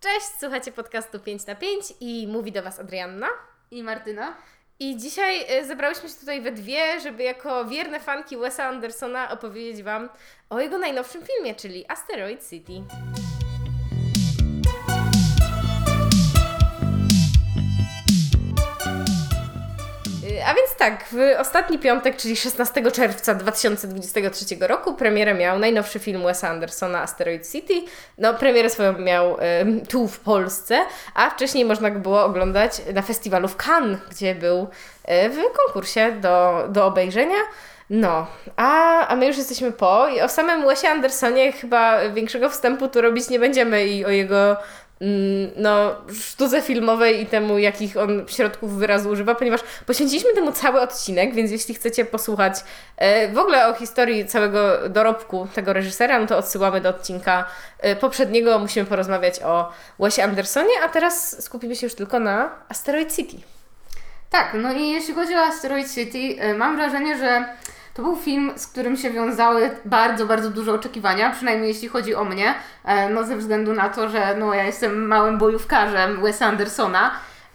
Cześć, słuchacie podcastu 5 na 5 i mówi do Was Adrianna. I Martyna. I dzisiaj y, zebrałyśmy się tutaj we dwie, żeby jako wierne fanki Wesa Andersona opowiedzieć Wam o jego najnowszym filmie, czyli Asteroid City. A więc tak, w ostatni piątek, czyli 16 czerwca 2023 roku, premierę miał najnowszy film Wesa Andersona, Asteroid City. No, premierę swoją miał tu w Polsce, a wcześniej można go było oglądać na festiwalu w Cannes, gdzie był e, w konkursie do, do obejrzenia. No, a, a my już jesteśmy po i o samym Wesie Andersonie chyba większego wstępu tu robić nie będziemy i o jego no, sztuce filmowej i temu, jakich on środków wyrazu używa, ponieważ poświęciliśmy temu cały odcinek, więc jeśli chcecie posłuchać e, w ogóle o historii całego dorobku tego reżysera, no to odsyłamy do odcinka e, poprzedniego. Musimy porozmawiać o Wesie Andersonie, a teraz skupimy się już tylko na Asteroid City. Tak, no i jeśli chodzi o Asteroid City, y, mam wrażenie, że to był film, z którym się wiązały bardzo, bardzo duże oczekiwania, przynajmniej jeśli chodzi o mnie, e, no ze względu na to, że no ja jestem małym bojówkarzem Wesa Andersona.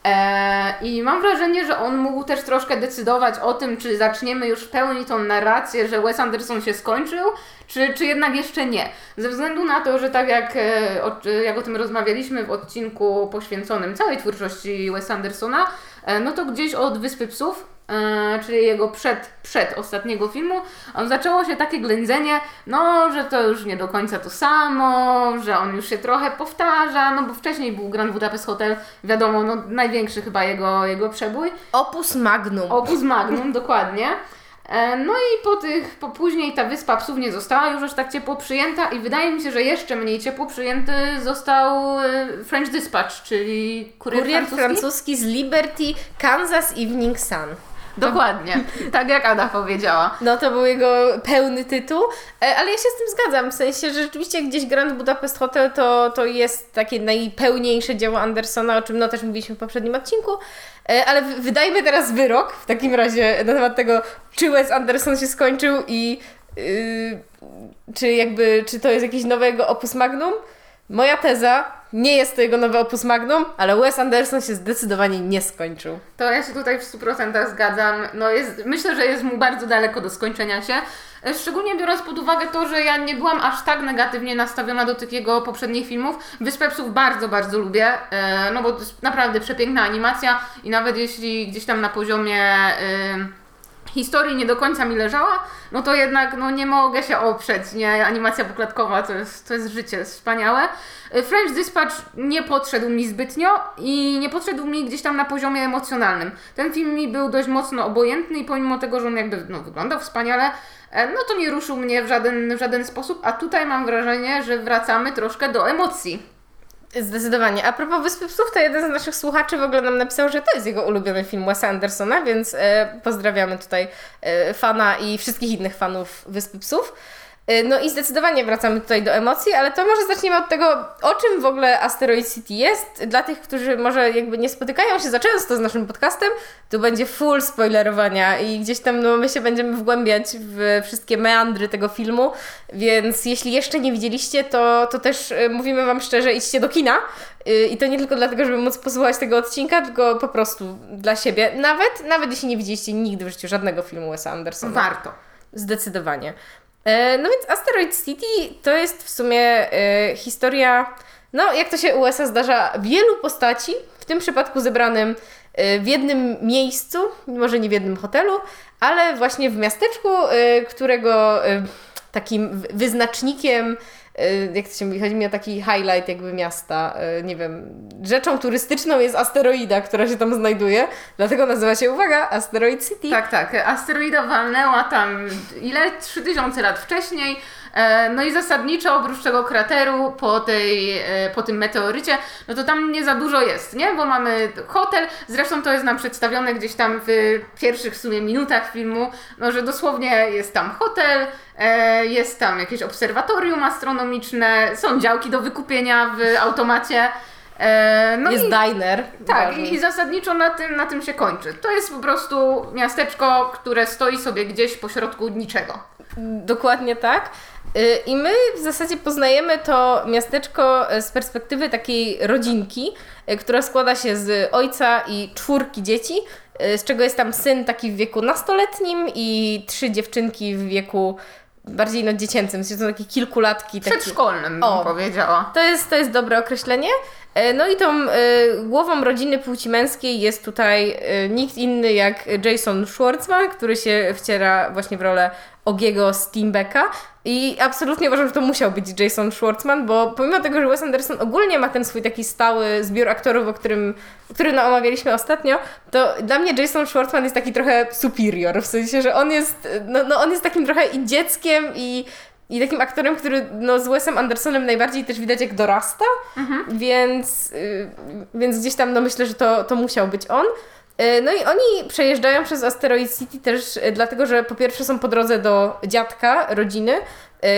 E, I mam wrażenie, że on mógł też troszkę decydować o tym, czy zaczniemy już w pełni tą narrację, że Wes Anderson się skończył, czy, czy jednak jeszcze nie. Ze względu na to, że tak jak, e, jak o tym rozmawialiśmy w odcinku poświęconym całej twórczości Wes Andersona, no to gdzieś od Wyspy Psów, e, czyli jego przed, przed ostatniego filmu, zaczęło się takie ględzenie, no, że to już nie do końca to samo, że on już się trochę powtarza, no bo wcześniej był Grand Budapest Hotel, wiadomo, no największy chyba jego, jego przebój. Opus Magnum. Opus Magnum, dokładnie. E, No i po tych, po później ta Wyspa Psów nie została już aż tak ciepło przyjęta i wydaje mi się, że jeszcze mniej ciepło przyjęty został e, French Dispatch, czyli kurier, Kurier francuski. francuski z Liberty, Kansas Evening Sun. Dokładnie, tak jak Ada powiedziała. No to był jego pełny tytuł, e, ale ja się z tym zgadzam, w sensie, że rzeczywiście gdzieś Grand Budapest Hotel to, to jest takie najpełniejsze dzieło Andersona, o czym no też mówiliśmy w poprzednim odcinku, E, ale wydajmy teraz wyrok w takim razie na temat tego, czy Wes Anderson się skończył i yy, czy jakby, czy to jest jakieś nowego opus magnum. Moja teza, nie jest to jego nowe opus magnum, ale Wes Anderson się zdecydowanie nie skończył. To ja się tutaj w 100% zgadzam. No jest, myślę, że jest mu bardzo daleko do skończenia się. E, Szczególnie biorąc pod uwagę to, że ja nie byłam aż tak negatywnie nastawiona do tych jego poprzednich filmów. Wyspę Psów bardzo, bardzo lubię, e, no bo to jest naprawdę przepiękna animacja i nawet jeśli gdzieś tam na poziomie e, historii nie do końca mi leżała, no to jednak no, nie mogę się oprzeć, nie? Animacja poklatkowa to jest, to jest życie, wspaniałe. E, French Dispatch nie podszedł mi zbytnio i nie podszedł mi gdzieś tam na poziomie emocjonalnym. Ten film mi był dość mocno obojętny i pomimo tego, że on jakby no, wyglądał wspaniale, e, no to nie ruszył mnie w żaden, w żaden sposób, a tutaj mam wrażenie, że wracamy troszkę do emocji. Zdecydowanie. A propos Wyspy Psów, to jeden z naszych słuchaczy w ogóle nam napisał, że to jest jego ulubiony film Wesa Andersona, więc e, pozdrawiamy tutaj e, fana i wszystkich innych fanów Wyspy Psów. E, no i zdecydowanie wracamy tutaj do emocji, ale to może zaczniemy od tego, o czym w ogóle Asteroid City jest. Dla tych, którzy może jakby nie spotykają się za często z naszym podcastem, tu będzie full spoilerowania i gdzieś tam no, my się będziemy wgłębiać w wszystkie meandry tego filmu, więc jeśli jeszcze nie widzieliście, to, to też e, mówimy Wam szczerze, idźcie do kina Y, i to nie tylko dlatego, żeby móc posłuchać tego odcinka, tylko po prostu dla siebie. Nawet, nawet jeśli nie widzieliście nigdy w życiu żadnego filmu Wesa Andersona. Warto. Zdecydowanie. E, No więc Asteroid City to jest w sumie e, historia, no jak to się USA zdarza, wielu postaci, w tym przypadku zebranym e, w jednym miejscu, może nie w jednym hotelu, ale właśnie w miasteczku, którego takim wy- wyznacznikiem, jak to się mówi, chodzi mi o taki highlight jakby miasta, e, nie wiem, rzeczą turystyczną jest asteroida, która się tam znajduje, dlatego nazywa się, uwaga, Asteroid City. Tak, tak. Asteroida walnęła tam ile? 3000 lat wcześniej. E, No i zasadniczo oprócz tego krateru po, tej, e, po tym meteorycie, no to tam nie za dużo jest, nie? Bo mamy hotel, zresztą to jest nam przedstawione gdzieś tam w pierwszych w sumie minutach filmu, no że dosłownie jest tam hotel, e, jest tam jakieś obserwatorium astronomiczne, są działki do wykupienia w automacie. E, no jest i, diner. tak, ważny. i, zasadniczo na tym, na tym się kończy. To jest po prostu miasteczko, które stoi sobie gdzieś pośrodku niczego. Dokładnie tak. Y, I my w zasadzie poznajemy to miasteczko z perspektywy takiej rodzinki, y, która składa się z ojca i czwórki dzieci, z czego jest tam syn taki w wieku nastoletnim i trzy dziewczynki w wieku bardziej no dziecięcym, to takie kilkulatki. Takie... Przedszkolnym bym O. powiedziała. To jest, to jest dobre określenie. E, No i tą e, głową rodziny płci męskiej jest tutaj e, nikt inny jak Jason Schwartzman, który się wciera właśnie w rolę Ogiego Steenbecka. I absolutnie uważam, że to musiał być Jason Schwartzman, bo pomimo tego, że Wes Anderson ogólnie ma ten swój taki stały zbiór aktorów, o którym, który no, omawialiśmy ostatnio, to dla mnie Jason Schwartzman jest taki trochę superior, w sensie, że on jest, no, no on jest takim trochę i dzieckiem i i takim aktorem, który no, z Wesem Andersonem najbardziej też widać jak dorasta, więc, y, więc gdzieś tam no, myślę, że to, to musiał być on. Y, No i oni przejeżdżają przez Asteroid City też y, dlatego, że po pierwsze są po drodze do dziadka rodziny,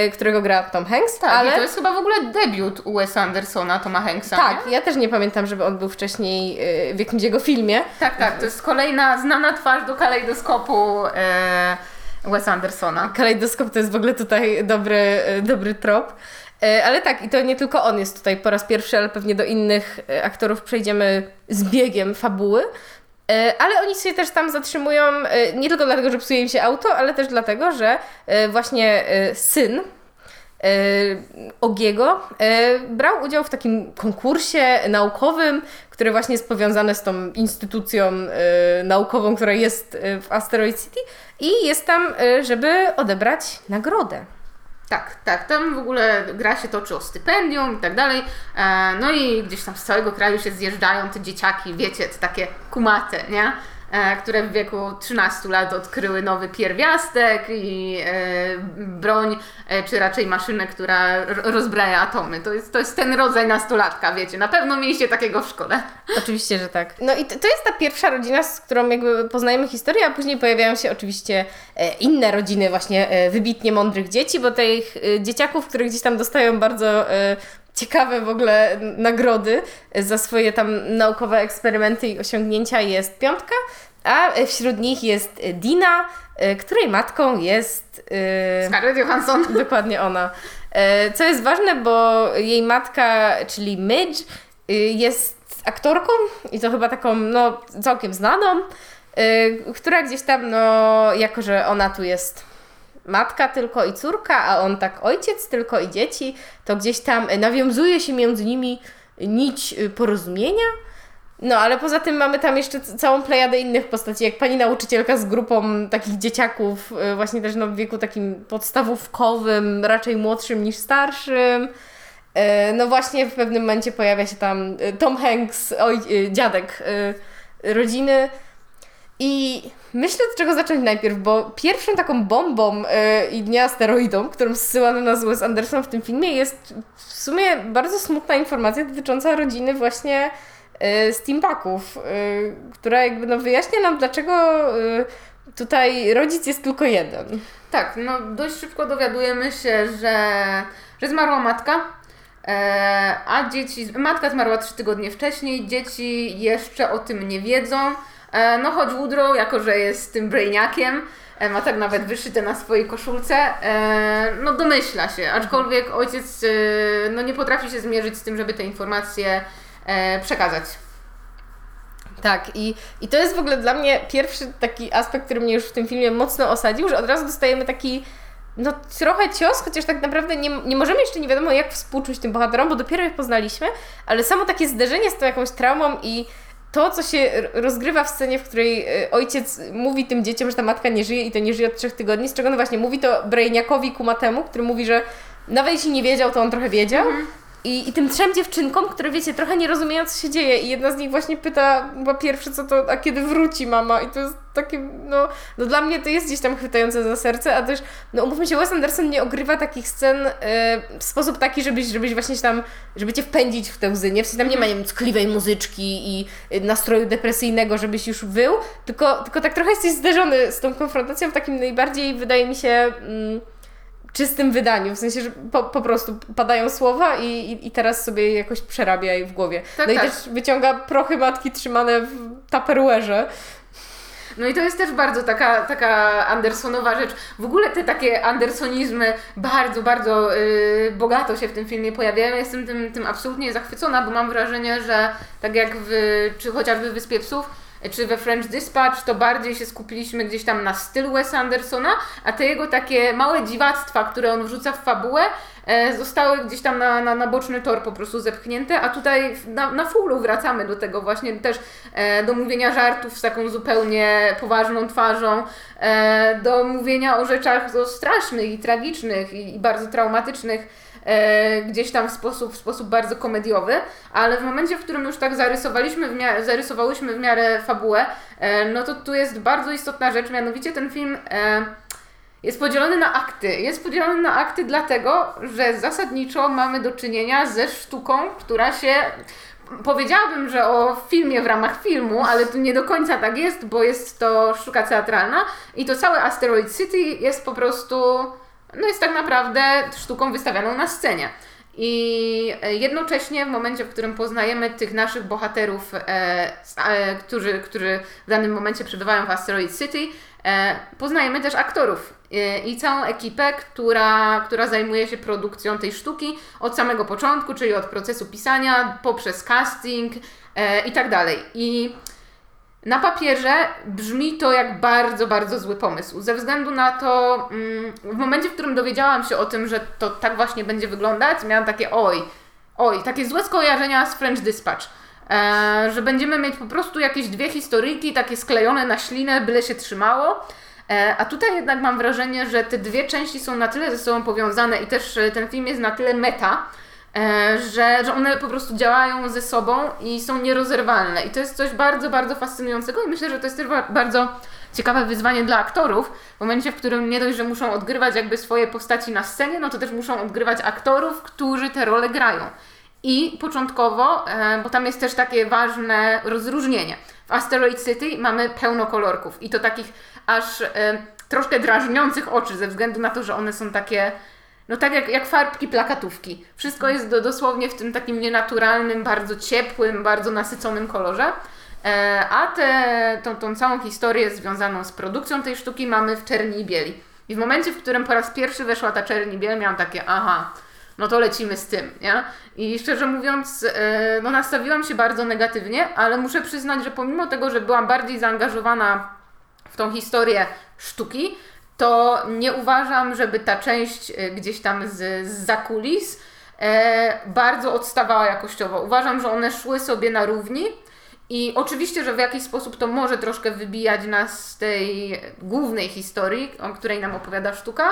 y, którego gra Tom Hanks, Tak, ale... to jest chyba w ogóle debiut u Wesa Andersona, Toma Hanksa, Tak, nie? ja też nie pamiętam, żeby on był wcześniej w jakimś jego filmie. Tak, tak, to jest kolejna znana twarz do kalejdoskopu e, Wesa Andersona. Kalejdoskop to jest w ogóle tutaj dobry, e, dobry trop. E, Ale tak, i to nie tylko on jest tutaj po raz pierwszy, ale pewnie do innych e, aktorów przejdziemy z biegiem fabuły. Ale oni się też tam zatrzymują nie tylko dlatego, że psuje im się auto, ale też dlatego, że właśnie syn Ogiego e, brał udział w takim konkursie naukowym, który właśnie jest powiązany z tą instytucją e, naukową, która jest e, w Asteroid City i jest tam, e, żeby odebrać nagrodę. Tak, tak, tam w ogóle gra się toczy o stypendium i tak dalej. E, no i gdzieś tam z całego kraju się zjeżdżają te dzieciaki, wiecie, te takie kumate, nie? E, które w wieku 13 lat odkryły nowy pierwiastek i e, broń, e, czy raczej maszynę, która rozbraja atomy. To jest, to jest ten rodzaj nastolatka, wiecie. Na pewno mieliście takiego w szkole. Oczywiście, że tak. No i to, to jest ta pierwsza rodzina, z którą jakby poznajemy historię, a później pojawiają się oczywiście e, inne rodziny właśnie e, wybitnie mądrych dzieci, bo tych e, dzieciaków, które gdzieś tam dostają bardzo e, ciekawe w ogóle nagrody za swoje tam naukowe eksperymenty i osiągnięcia jest piątka, a wśród nich jest Dina, e, której matką jest... e, Scarlett Johansson. Dokładnie ona. E, Co jest ważne, bo jej matka, czyli Midge, y, jest aktorką i to chyba taką no, całkiem znaną, y, która gdzieś tam, no, jako że ona tu jest matka tylko i córka, a on tak ojciec tylko i dzieci, to gdzieś tam nawiązuje się między nimi nić y, porozumienia. No, ale poza tym mamy tam jeszcze całą plejadę innych postaci, jak pani nauczycielka z grupą takich dzieciaków, y, właśnie też no, w wieku takim podstawówkowym, raczej młodszym niż starszym. E, No właśnie w pewnym momencie pojawia się tam Tom Hanks, oj, dziadek rodziny. I myślę, od czego zacząć najpierw, bo pierwszą taką bombą y, i nie asteroidą, którą zsyła na Wes Anderson w tym filmie, jest w sumie bardzo smutna informacja dotycząca rodziny właśnie y, Steampaków, y, która jakby no wyjaśnia nam, dlaczego tutaj rodzic jest tylko jeden. Tak, no dość szybko dowiadujemy się, że, że zmarła matka, e, a dzieci, matka zmarła trzy tygodnie wcześniej, dzieci jeszcze o tym nie wiedzą. E, no choć Woodrow, jako że jest tym brainiakiem, e, ma tak nawet wyszyte na swojej koszulce, e, no domyśla się, aczkolwiek ojciec no nie potrafi się zmierzyć z tym, żeby te informacje przekazać. Tak, i, i to jest w ogóle dla mnie pierwszy taki aspekt, który mnie już w tym filmie mocno osadził, że od razu dostajemy taki no trochę cios, chociaż tak naprawdę nie, nie możemy jeszcze nie wiadomo jak współczuć tym bohaterom, bo dopiero ich poznaliśmy, ale samo takie zderzenie z tą jakąś traumą i to, co się rozgrywa w scenie, w której e, ojciec mówi tym dzieciom, że ta matka nie żyje i to nie żyje od trzech tygodni, z czego no właśnie mówi to Brainiakowi Kumatemu, który mówi, że nawet jeśli nie wiedział, to on trochę wiedział. I, I tym trzem dziewczynkom, które wiecie, trochę nie rozumieją, co się dzieje, i jedna z nich właśnie pyta, chyba pierwsze, co to, a kiedy wróci mama? I to jest takie, no, no dla mnie to jest gdzieś tam chwytające za serce, a też, no umówmy się, Wes Anderson nie ogrywa takich scen e, w sposób taki, żebyś, żebyś właśnie tam, żeby cię wpędzić w te łzy, nie? W sensie tam nie ma, nie wiem, ckliwej muzyczki i y, nastroju depresyjnego, żebyś już wył, tylko, tylko tak trochę jesteś zderzony z tą konfrontacją w takim najbardziej, wydaje mi się... Mm, czystym wydaniu, w sensie, że po, po prostu padają słowa i, i, i teraz sobie jakoś przerabia je w głowie. Tak, no i tak. też wyciąga prochy matki trzymane w tupperware'ze. No i to jest też bardzo taka, taka Andersonowa rzecz. W ogóle te takie andersonizmy bardzo, bardzo yy, bogato się w tym filmie pojawiają. Jestem tym, tym absolutnie zachwycona, bo mam wrażenie, że tak jak w, czy chociażby w Wyspie Psów, czy we French Dispatch, to bardziej się skupiliśmy gdzieś tam na stylu Wesa Andersona, a te jego takie małe dziwactwa, które on wrzuca w fabułę, e, zostały gdzieś tam na, na, na boczny tor po prostu zepchnięte, a tutaj na, na fullu wracamy do tego właśnie też e, do mówienia żartów z taką zupełnie poważną twarzą, e, do mówienia o rzeczach strasznych i tragicznych i, i bardzo traumatycznych e, gdzieś tam w sposób, w sposób bardzo komediowy, ale w momencie, w którym już tak zarysowaliśmy w mia- zarysowałyśmy w miarę fabułę, e, no to tu jest bardzo istotna rzecz, mianowicie ten film e, jest podzielony na akty. Jest podzielony na akty dlatego, że zasadniczo mamy do czynienia ze sztuką, która się Powiedziałabym, że o filmie w ramach filmu, ale tu nie do końca tak jest, bo jest to sztuka teatralna i to całe Asteroid City jest po prostu, no jest tak naprawdę sztuką wystawianą na scenie. I e, jednocześnie w momencie, w którym poznajemy tych naszych bohaterów, e, e, którzy, którzy w danym momencie przebywają w Asteroid City, e, poznajemy też aktorów e, i całą ekipę, która, która zajmuje się produkcją tej sztuki od samego początku, czyli od procesu pisania, poprzez casting e, i tak dalej. I na papierze brzmi to jak bardzo, bardzo zły pomysł. Ze względu na to, mm, w momencie, w którym dowiedziałam się o tym, że to tak właśnie będzie wyglądać, miałam takie oj, oj, takie złe skojarzenia z French Dispatch. E, że będziemy mieć po prostu jakieś dwie historyjki, takie sklejone na ślinę, byle się trzymało. E, a tutaj jednak mam wrażenie, że te dwie części są na tyle ze sobą powiązane i też e, ten film jest na tyle meta, że, że one po prostu działają ze sobą i są nierozerwalne. I to jest coś bardzo, bardzo fascynującego i myślę, że to jest też ba- bardzo ciekawe wyzwanie dla aktorów, w momencie, w którym nie dość, że muszą odgrywać jakby swoje postaci na scenie, no to też muszą odgrywać aktorów, którzy te role grają. I początkowo, e, bo tam jest też takie ważne rozróżnienie. W Asteroid City mamy pełno kolorków i to takich aż e, troszkę drażniących oczy ze względu na to, że one są takie no tak jak, jak farbki plakatówki. Wszystko jest do, dosłownie w tym takim nienaturalnym, bardzo ciepłym, bardzo nasyconym kolorze. E, a tę tą, tą całą historię związaną z produkcją tej sztuki mamy w czerni i bieli. I w momencie, w którym po raz pierwszy weszła ta czerni i biel, miałam takie, aha, no to lecimy z tym, nie? I szczerze mówiąc, e, no nastawiłam się bardzo negatywnie, ale muszę przyznać, że pomimo tego, że byłam bardziej zaangażowana w tą historię sztuki, to nie uważam, żeby ta część e, gdzieś tam z, z zakulis e, bardzo odstawała jakościowo. Uważam, że one szły sobie na równi i oczywiście, że w jakiś sposób to może troszkę wybijać nas z tej głównej historii, o której nam opowiada sztuka,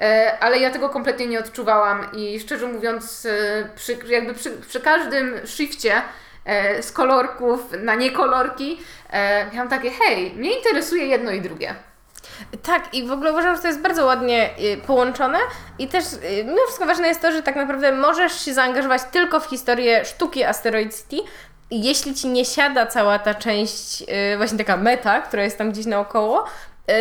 e, ale ja tego kompletnie nie odczuwałam i szczerze mówiąc, e, przy, jakby przy, przy każdym shifcie z kolorków na niekolorki, miałam takie, hej, mnie interesuje jedno i drugie. Tak, i w ogóle uważam, że to jest bardzo ładnie y, połączone i też y, mimo wszystko ważne jest to, że tak naprawdę możesz się zaangażować tylko w historię sztuki Asteroid City, jeśli Ci nie siada cała ta część, y, właśnie taka meta, która jest tam gdzieś naokoło,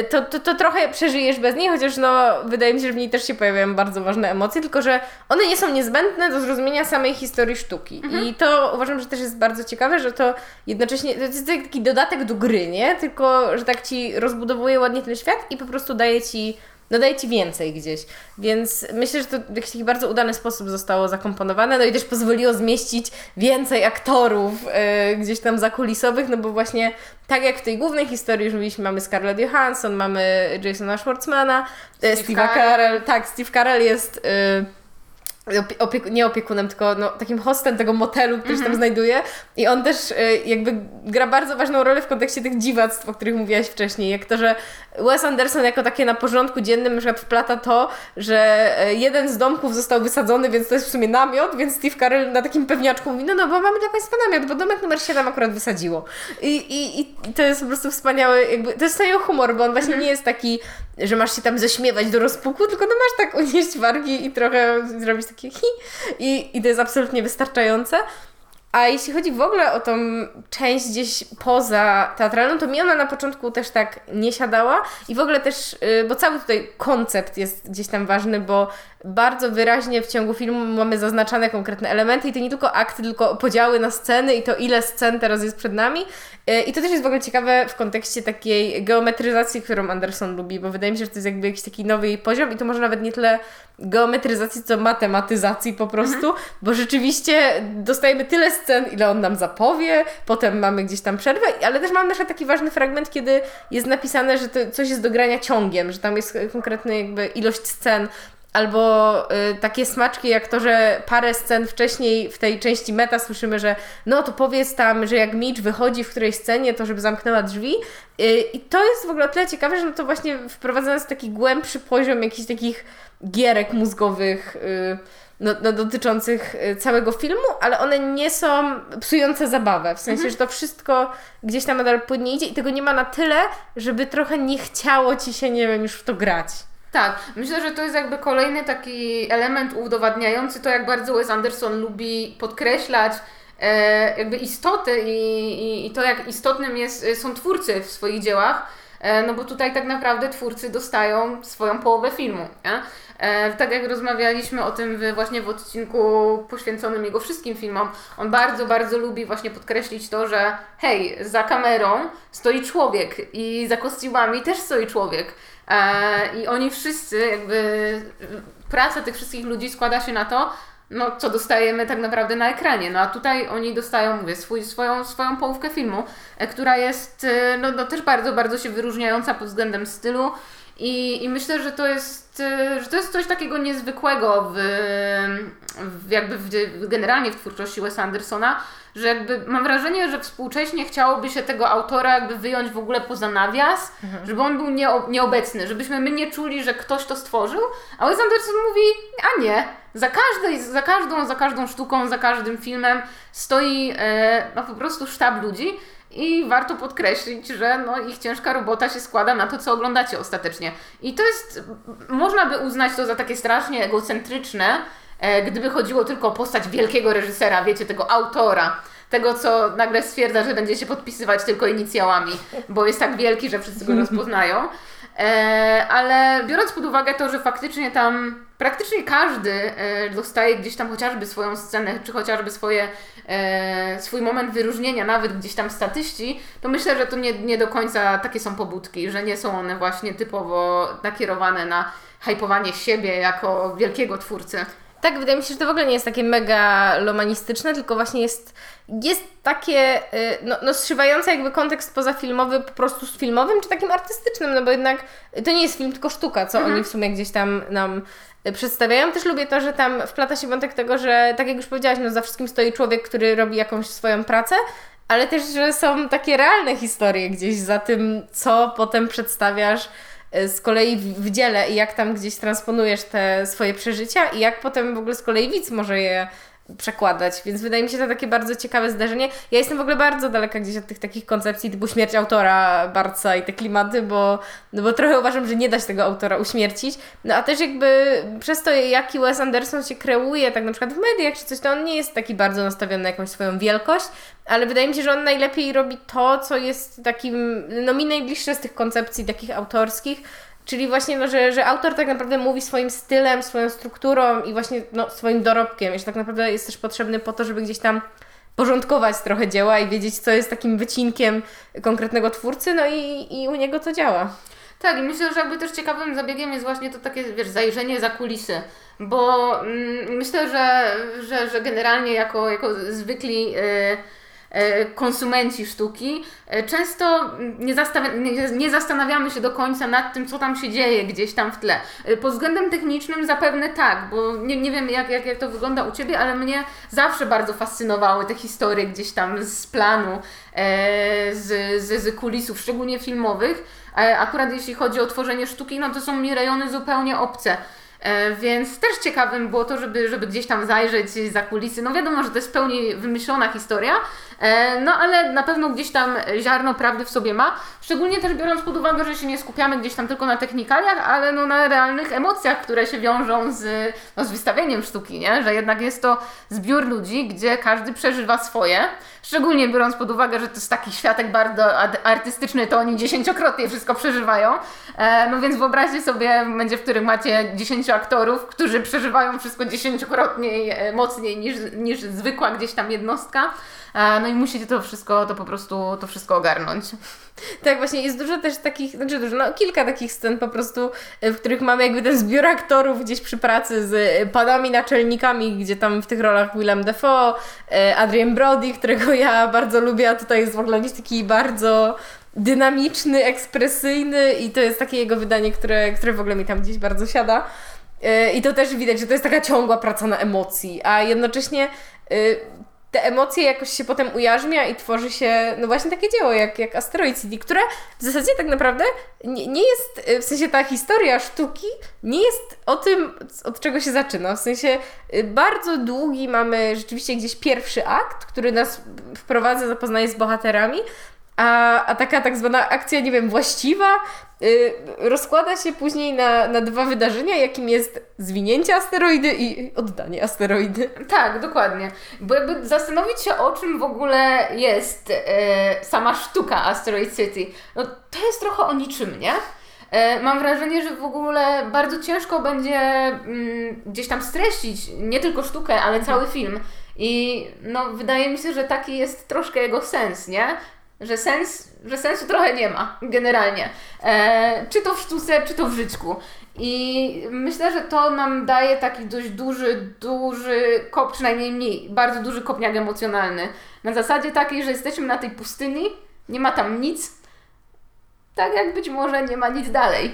to, to, to trochę przeżyjesz bez niej, chociaż no, wydaje mi się, że w niej też się pojawiają bardzo ważne emocje, tylko że one nie są niezbędne do zrozumienia samej historii sztuki. I to uważam, że też jest bardzo ciekawe, że to jednocześnie, to jest taki dodatek do gry, nie? Tylko, że tak Ci rozbudowuje ładnie ten świat i po prostu daje Ci no daje Ci więcej gdzieś. Więc myślę, że to w jakiś taki bardzo udany sposób zostało zakomponowane, no i też pozwoliło zmieścić więcej aktorów e, gdzieś tam zakulisowych, no bo właśnie tak jak w tej głównej historii już mówiliśmy, mamy Scarlett Johansson, mamy Jasona Schwartzmana, e, Steve Steve'a Carell. Tak, Steve Carell jest... E, opieku- nie opiekunem, tylko no, takim hostem tego motelu, który się tam znajduje. I on też e, jakby gra bardzo ważną rolę w kontekście tych dziwactw, o których mówiłaś wcześniej. Jak to, że Wes Anderson jako takie na porządku dziennym na przykład wplata to, że e, jeden z domków został wysadzony, więc to jest w sumie namiot, więc Steve Carell na takim pewniaczku mówi, no no, bo mamy dla Państwa namiot, bo domek numer 7 akurat wysadziło. I, i, i to jest po prostu wspaniały, jakby, to jest wspaniały humor, bo on właśnie nie jest taki, że masz się tam zaśmiewać do rozpuku, tylko no masz tak unieść wargi i trochę zrobić takie hi. I, i to jest absolutnie wystarczające. A jeśli chodzi w ogóle o tą część gdzieś poza teatralną, to mi ona na początku też tak nie siadała i w ogóle też, y, bo cały tutaj koncept jest gdzieś tam ważny, bo bardzo wyraźnie w ciągu filmu mamy zaznaczane konkretne elementy i to nie tylko akty, tylko podziały na sceny i to ile scen teraz jest przed nami. Y, I to też jest w ogóle ciekawe w kontekście takiej geometryzacji, którą Anderson lubi, bo wydaje mi się, że to jest jakby jakiś taki nowy poziom i to może nawet nie tyle geometryzacji, co matematyzacji po prostu, mhm. bo rzeczywiście dostajemy tyle scen, ile on nam zapowie, potem mamy gdzieś tam przerwę, ale też mam jeszcze taki ważny fragment, kiedy jest napisane, że to coś jest do grania ciągiem, że tam jest konkretna jakby ilość scen, Albo y, takie smaczki jak to, że parę scen wcześniej w tej części meta słyszymy, że no to powiedz tam, że jak Mitch wychodzi w którejś scenie, to żeby zamknęła drzwi. Y, I to jest w ogóle o tyle ciekawe, że no to właśnie wprowadza nas taki głębszy poziom jakichś takich gierek mózgowych. Y, no, no, dotyczących y, całego filmu, ale one nie są psujące zabawę. W sensie, mhm. że to wszystko gdzieś tam nadal płynnie idzie i tego nie ma na tyle, żeby trochę nie chciało ci się, nie wiem, już w to grać. Tak, myślę, że to jest jakby kolejny taki element udowadniający to, jak bardzo Wes Anderson lubi podkreślać e, jakby istoty i, i, i, to, jak istotnym jest, są twórcy w swoich dziełach. E, no bo tutaj tak naprawdę twórcy dostają swoją połowę filmu. Nie? E, tak jak rozmawialiśmy o tym w, właśnie w odcinku poświęconym jego wszystkim filmom, on bardzo, bardzo lubi właśnie podkreślić to, że hej, za kamerą stoi człowiek i za kostiumami też stoi człowiek. E, I oni wszyscy, jakby praca tych wszystkich ludzi składa się na to, no, co dostajemy tak naprawdę na ekranie. No a tutaj oni dostają, mówię, swój, swoją, swoją połówkę filmu, e, która jest e, no, no, też bardzo, bardzo się wyróżniająca pod względem stylu. I, I myślę, że to jest, że to jest coś takiego niezwykłego w, w jakby w, generalnie w twórczości Wes Andersona, że jakby mam wrażenie, że współcześnie chciałoby się tego autora jakby wyjąć w ogóle poza nawias, mhm. żeby on był nie, nieobecny, żebyśmy my nie czuli, że ktoś to stworzył, a Wes Anderson mówi, a nie, za, każdej, za każdą, za każdą sztuką, za każdym filmem stoi e, no, po prostu sztab ludzi i warto podkreślić, że no, ich ciężka robota się składa na to, co oglądacie ostatecznie. I to jest, można by uznać to za takie strasznie egocentryczne, gdyby chodziło tylko o postać wielkiego reżysera, wiecie, tego autora, tego, co nagle stwierdza, że będzie się podpisywać tylko inicjałami, bo jest tak wielki, że wszyscy go rozpoznają. E, ale biorąc pod uwagę to, że faktycznie tam praktycznie każdy e, dostaje gdzieś tam chociażby swoją scenę, czy chociażby swoje, swój moment wyróżnienia, nawet gdzieś tam statyści, to myślę, że to nie, nie do końca takie są pobudki, że nie są one właśnie typowo nakierowane na hypowanie siebie jako wielkiego twórcy. Tak, wydaje mi się, że to w ogóle nie jest takie mega lomanistyczne, tylko właśnie jest, jest takie y, no, no zszywające jakby kontekst pozafilmowy po prostu z filmowym czy takim artystycznym, no bo jednak to nie jest film, tylko sztuka, co mhm. oni w sumie gdzieś tam nam y, przedstawiają. Też lubię to, że tam wplata się wątek tego, że tak jak już powiedziałaś, no za wszystkim stoi człowiek, który robi jakąś swoją pracę, ale też, że są takie realne historie gdzieś za tym, co potem przedstawiasz z kolei w dziele i jak tam gdzieś transponujesz te swoje przeżycia i jak potem w ogóle z kolei widz może je przekładać, więc wydaje mi się to takie bardzo ciekawe zdarzenie. Ja jestem w ogóle bardzo daleka gdzieś od tych takich koncepcji typu śmierć autora Barca i te klimaty, bo, no bo trochę uważam, że nie da się tego autora uśmiercić. No a też jakby przez to, jaki Wes Anderson się kreuje, tak na przykład w mediach czy coś, to on nie jest taki bardzo nastawiony na jakąś swoją wielkość, ale wydaje mi się, że on najlepiej robi to, co jest takim, no mi najbliższe z tych koncepcji takich autorskich, Czyli właśnie, no, że, że autor tak naprawdę mówi swoim stylem, swoją strukturą i właśnie no, swoim dorobkiem, że tak naprawdę jest też potrzebny po to, żeby gdzieś tam porządkować trochę dzieła i wiedzieć, co jest takim wycinkiem konkretnego twórcy, no i, i u niego to działa. Tak, i myślę, że jakby też ciekawym zabiegiem jest właśnie to takie, wiesz, zajrzenie za kulisy, bo mm, myślę, że, że, że generalnie jako, jako zwykli... Yy, konsumenci sztuki, e, często nie, nie, zastanawiamy się do końca nad tym, co tam się dzieje gdzieś tam w tle. E, pod względem technicznym zapewne tak, bo nie, nie wiem jak, jak, jak to wygląda u Ciebie, ale mnie zawsze bardzo fascynowały te historie gdzieś tam z planu, z, z, z kulisów, szczególnie filmowych. Akurat jeśli chodzi o tworzenie sztuki, no to są mi rejony zupełnie obce. E, więc też ciekawym było to, żeby, żeby gdzieś tam zajrzeć za kulisy. No wiadomo, że to jest w pełni wymyślona historia, e, no ale na pewno gdzieś tam ziarno prawdy w sobie ma. Szczególnie też biorąc pod uwagę, że się nie skupiamy gdzieś tam tylko na technikaliach, ale no na realnych emocjach, które się wiążą z, no, z wystawieniem sztuki, nie? Że jednak jest to zbiór ludzi, gdzie każdy przeżywa swoje. Szczególnie biorąc pod uwagę, że to jest taki światek bardzo artystyczny, to oni dziesięciokrotnie wszystko przeżywają. E, no więc wyobraźcie sobie, będzie, w którym macie 10 aktorów, którzy przeżywają wszystko dziesięciokrotnie e, mocniej niż, niż zwykła gdzieś tam jednostka. No i musicie to wszystko, to po prostu, to wszystko ogarnąć. Tak, właśnie jest dużo też takich, znaczy dużo, no kilka takich scen po prostu, w których mamy jakby ten zbiór aktorów gdzieś przy pracy z panami naczelnikami, gdzie tam w tych rolach Willem Dafoe, Adrian Brody, którego ja bardzo lubię, a tutaj jest w ogóle jakiś taki bardzo dynamiczny, ekspresyjny i to jest takie jego wydanie, które, które w ogóle mi tam gdzieś bardzo siada. I to też widać, że to jest taka ciągła praca na emocji, a jednocześnie te emocje jakoś się potem ujarzmia i tworzy się, no właśnie takie dzieło jak, jak Asteroid City, które w zasadzie tak naprawdę nie, nie jest, e, w sensie ta historia sztuki nie jest o tym, od czego się zaczyna. W sensie bardzo długi mamy rzeczywiście gdzieś pierwszy akt, który nas wprowadza, zapoznaje z bohaterami, a, a taka tak zwana akcja, nie wiem, właściwa yy, rozkłada się później na, na dwa wydarzenia, jakim jest zwinięcie asteroidy i oddanie asteroidy. Tak, dokładnie. Bo jakby zastanowić się o czym w ogóle jest yy, sama sztuka Asteroid City, no to jest trochę o niczym, nie? E, mam wrażenie, że w ogóle bardzo ciężko będzie mm, gdzieś tam streścić nie tylko sztukę, ale cały film. I no, wydaje mi się, że taki jest troszkę jego sens, nie? Że, sens, że sensu trochę nie ma generalnie. E, czy to w sztuce, czy to w życiu. I myślę, że to nam daje taki dość duży, duży kop, przynajmniej mi, bardzo duży kopniak emocjonalny. Na zasadzie takiej, że jesteśmy na tej pustyni, nie ma tam nic, tak jak być może nie ma nic dalej.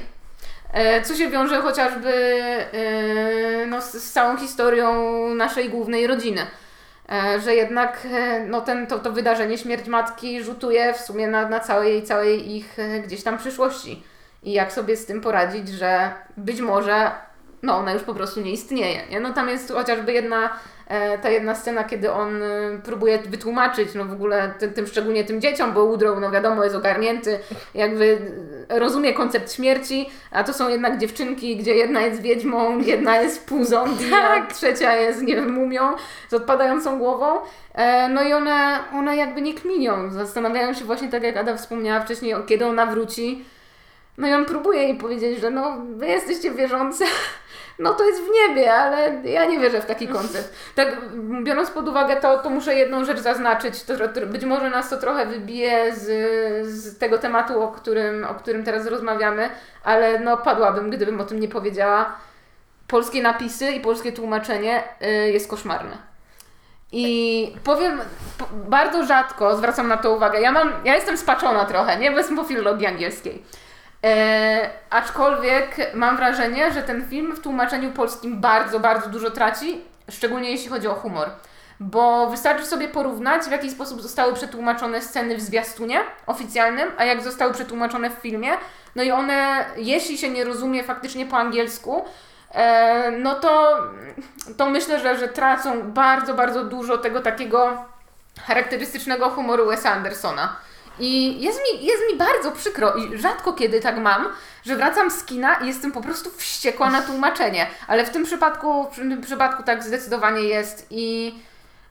E, co się wiąże chociażby e, no, z, z całą historią naszej głównej rodziny. E, że jednak e, no ten, to, to wydarzenie, śmierć matki rzutuje w sumie na, na całej, całej ich e, gdzieś tam przyszłości. I jak sobie z tym poradzić, że być może no ona już po prostu nie istnieje. Nie? No tam jest chociażby jedna E, ta jedna scena, kiedy on y, próbuje wytłumaczyć, no w ogóle tym, tym szczególnie tym dzieciom, bo Woodrow, no wiadomo, jest ogarnięty, jakby y, rozumie koncept śmierci, a to są jednak dziewczynki, gdzie jedna jest wiedźmą, jedna jest zombie, tak. trzecia jest, nie wiem, mumią z odpadającą głową. E, no i one, one jakby nie kminią, zastanawiają się właśnie, tak jak Ada wspomniała wcześniej, kiedy ona wróci. No i on próbuje jej powiedzieć, że no, wy jesteście wierzące, no to jest w niebie, ale ja nie wierzę w taki koncept. Tak, biorąc pod uwagę to, to muszę jedną rzecz zaznaczyć. To, być może nas to trochę wybije z, z tego tematu, o którym, o którym teraz rozmawiamy, ale no padłabym, gdybym o tym nie powiedziała. Polskie napisy i polskie tłumaczenie y, jest koszmarne. I powiem, bardzo rzadko zwracam na to uwagę. Ja mam, ja jestem spaczona trochę, nie? Bo jestem po filologii angielskiej. E, aczkolwiek mam wrażenie, że ten film w tłumaczeniu polskim bardzo, bardzo dużo traci, szczególnie jeśli chodzi o humor. Bo wystarczy sobie porównać, w jaki sposób zostały przetłumaczone sceny w zwiastunie oficjalnym, a jak zostały przetłumaczone w filmie. No i one, jeśli się nie rozumie faktycznie po angielsku, e, no to, to myślę, że, że tracą bardzo, bardzo dużo tego takiego charakterystycznego humoru Wesa Andersona. I jest mi, jest mi bardzo przykro i rzadko kiedy tak mam, że wracam z kina i jestem po prostu wściekła na tłumaczenie. Ale w tym przypadku, w tym przypadku tak zdecydowanie jest i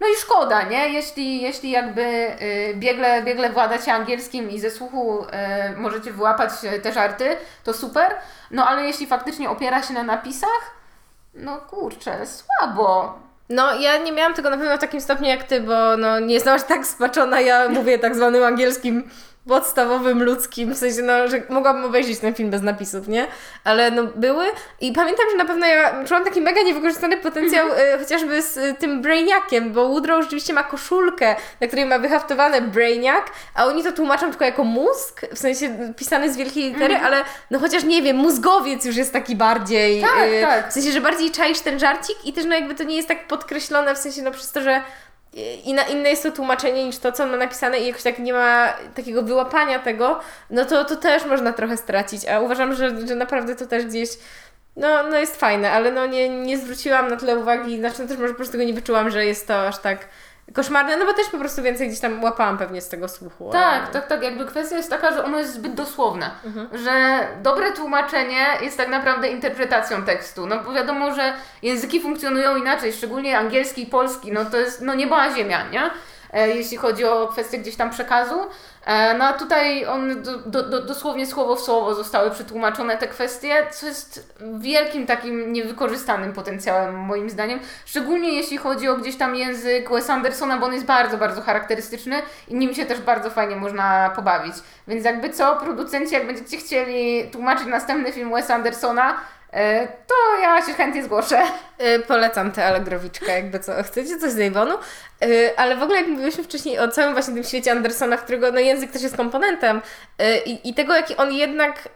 no i szkoda, nie? Jeśli, jeśli jakby y, biegle, biegle władacie angielskim i ze słuchu y, możecie wyłapać te żarty, to super. No ale jeśli faktycznie opiera się na napisach, no kurczę, słabo. No, ja nie miałam tego na pewno w takim stopniu jak ty, bo no, nie jestem aż tak spaczona. Ja mówię tak zwanym angielskim podstawowym, ludzkim, w sensie, no, że mogłabym obejrzeć ten film bez napisów, nie? Ale no, były i pamiętam, że na pewno ja czułam taki mega niewykorzystany potencjał y, chociażby z y, tym Brainiakiem, bo Woodrow rzeczywiście ma koszulkę, na której ma wyhaftowane Brainiac, a oni to tłumaczą tylko jako mózg, w sensie pisany z wielkiej litery, mm. ale no chociaż nie wiem, mózgowiec już jest taki bardziej, tak, y, tak. w sensie, że bardziej czaisz ten żarcik i też no jakby to nie jest tak podkreślone, w sensie no przez to, że i na inne jest to tłumaczenie niż to, co on ma napisane i jakoś tak nie ma takiego wyłapania tego, no to, to też można trochę stracić. A uważam, że, że naprawdę to też gdzieś no, no jest fajne, ale no nie, nie zwróciłam na tyle uwagi, znaczy no też może po prostu tego nie wyczułam, że jest to aż tak koszmarne, no bo też po prostu więcej gdzieś tam łapałam pewnie z tego słuchu. Tak, tak, tak. Jakby kwestia jest taka, że ono jest zbyt dosłowne. Mhm. Że dobre tłumaczenie jest tak naprawdę interpretacją tekstu. No bo wiadomo, że języki funkcjonują inaczej, szczególnie angielski i polski. No to jest no niebo a ziemia, nie? E, jeśli chodzi o kwestię gdzieś tam przekazu. E, no a tutaj on do, do, do, dosłownie słowo w słowo zostały przetłumaczone te kwestie, co jest wielkim takim niewykorzystanym potencjałem moim zdaniem. Szczególnie jeśli chodzi o gdzieś tam język Wes Andersona, bo on jest bardzo, bardzo charakterystyczny i nim się też bardzo fajnie można pobawić. Więc jakby co, producenci, jak będziecie chcieli tłumaczyć następny film Wes Andersona, to ja się chętnie zgłoszę. Y, Polecam tę Allegrowiczkę, jakby co, chcecie coś z Avonu. Y, Ale w ogóle jak mówiliśmy wcześniej o całym właśnie tym świecie Andersona, którego no, język też jest komponentem i, i tego, jaki on jednak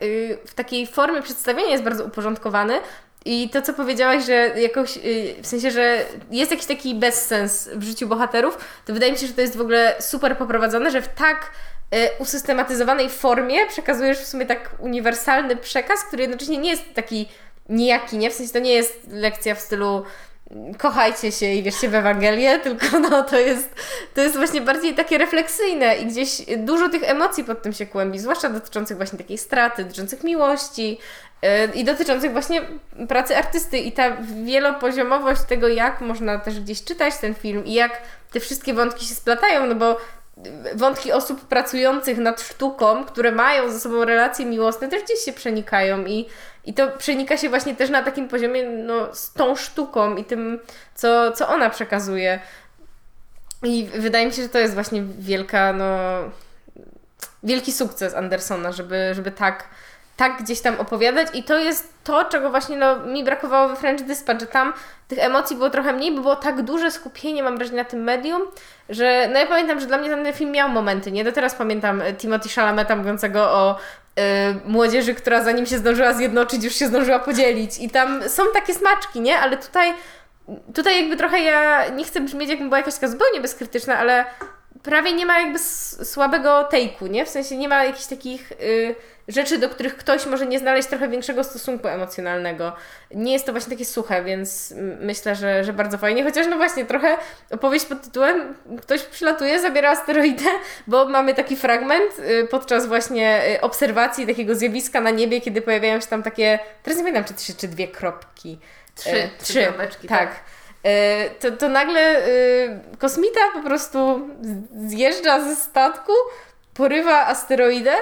w takiej formie przedstawienia jest bardzo uporządkowany. I to, co powiedziałaś, że jakoś, w sensie, że jest jakiś taki bezsens w życiu bohaterów, to wydaje mi się, że to jest w ogóle super poprowadzone, że w tak usystematyzowanej formie przekazujesz w sumie tak uniwersalny przekaz, który jednocześnie nie jest taki nijaki, nie? W sensie to nie jest lekcja w stylu mm, kochajcie się i wierzcie w Ewangelię, tylko no to jest, to jest właśnie bardziej takie refleksyjne i gdzieś dużo tych emocji pod tym się kłębi, zwłaszcza dotyczących właśnie takiej straty, dotyczących miłości yy, i dotyczących właśnie pracy artysty i ta wielopoziomowość tego, jak można też gdzieś czytać ten film i jak te wszystkie wątki się splatają, no bo wątki osób pracujących nad sztuką, które mają ze sobą relacje miłosne, też gdzieś się przenikają i, i to przenika się właśnie też na takim poziomie no, z tą sztuką i tym, co, co ona przekazuje. I wydaje mi się, że to jest właśnie wielka, no, wielki sukces Andersona, żeby, żeby tak, tak gdzieś tam opowiadać i to jest to, czego właśnie no, mi brakowało we French Dispatch, że tam tych emocji było trochę mniej, bo było tak duże skupienie, mam wrażenie, na tym medium, że no ja pamiętam, że dla mnie ten film miał momenty, nie? Do teraz pamiętam e, Timothy Chalameta mówiącego o y, młodzieży, która zanim się zdążyła zjednoczyć, już się zdążyła podzielić i tam są takie smaczki, nie? Ale tutaj tutaj jakby trochę ja nie chcę brzmieć, jakbym była jakaś taka zupełnie bezkrytyczna, ale prawie nie ma jakby słabego take'u, nie? W sensie nie ma jakichś takich y, rzeczy, do których ktoś może nie znaleźć trochę większego stosunku emocjonalnego. Nie jest to właśnie takie suche, więc myślę, że, że bardzo fajnie. Chociaż no właśnie trochę opowieść pod tytułem ktoś przylatuje, zabiera asteroidę, bo mamy taki fragment y, podczas właśnie y, obserwacji takiego zjawiska na niebie, kiedy pojawiają się tam takie, teraz nie pamiętam czy trzy, czy dwie kropki. Trzy, E, trzy kropeczki, tak. tak. E, To, to nagle e, kosmita po prostu zjeżdża ze statku, porywa asteroidę.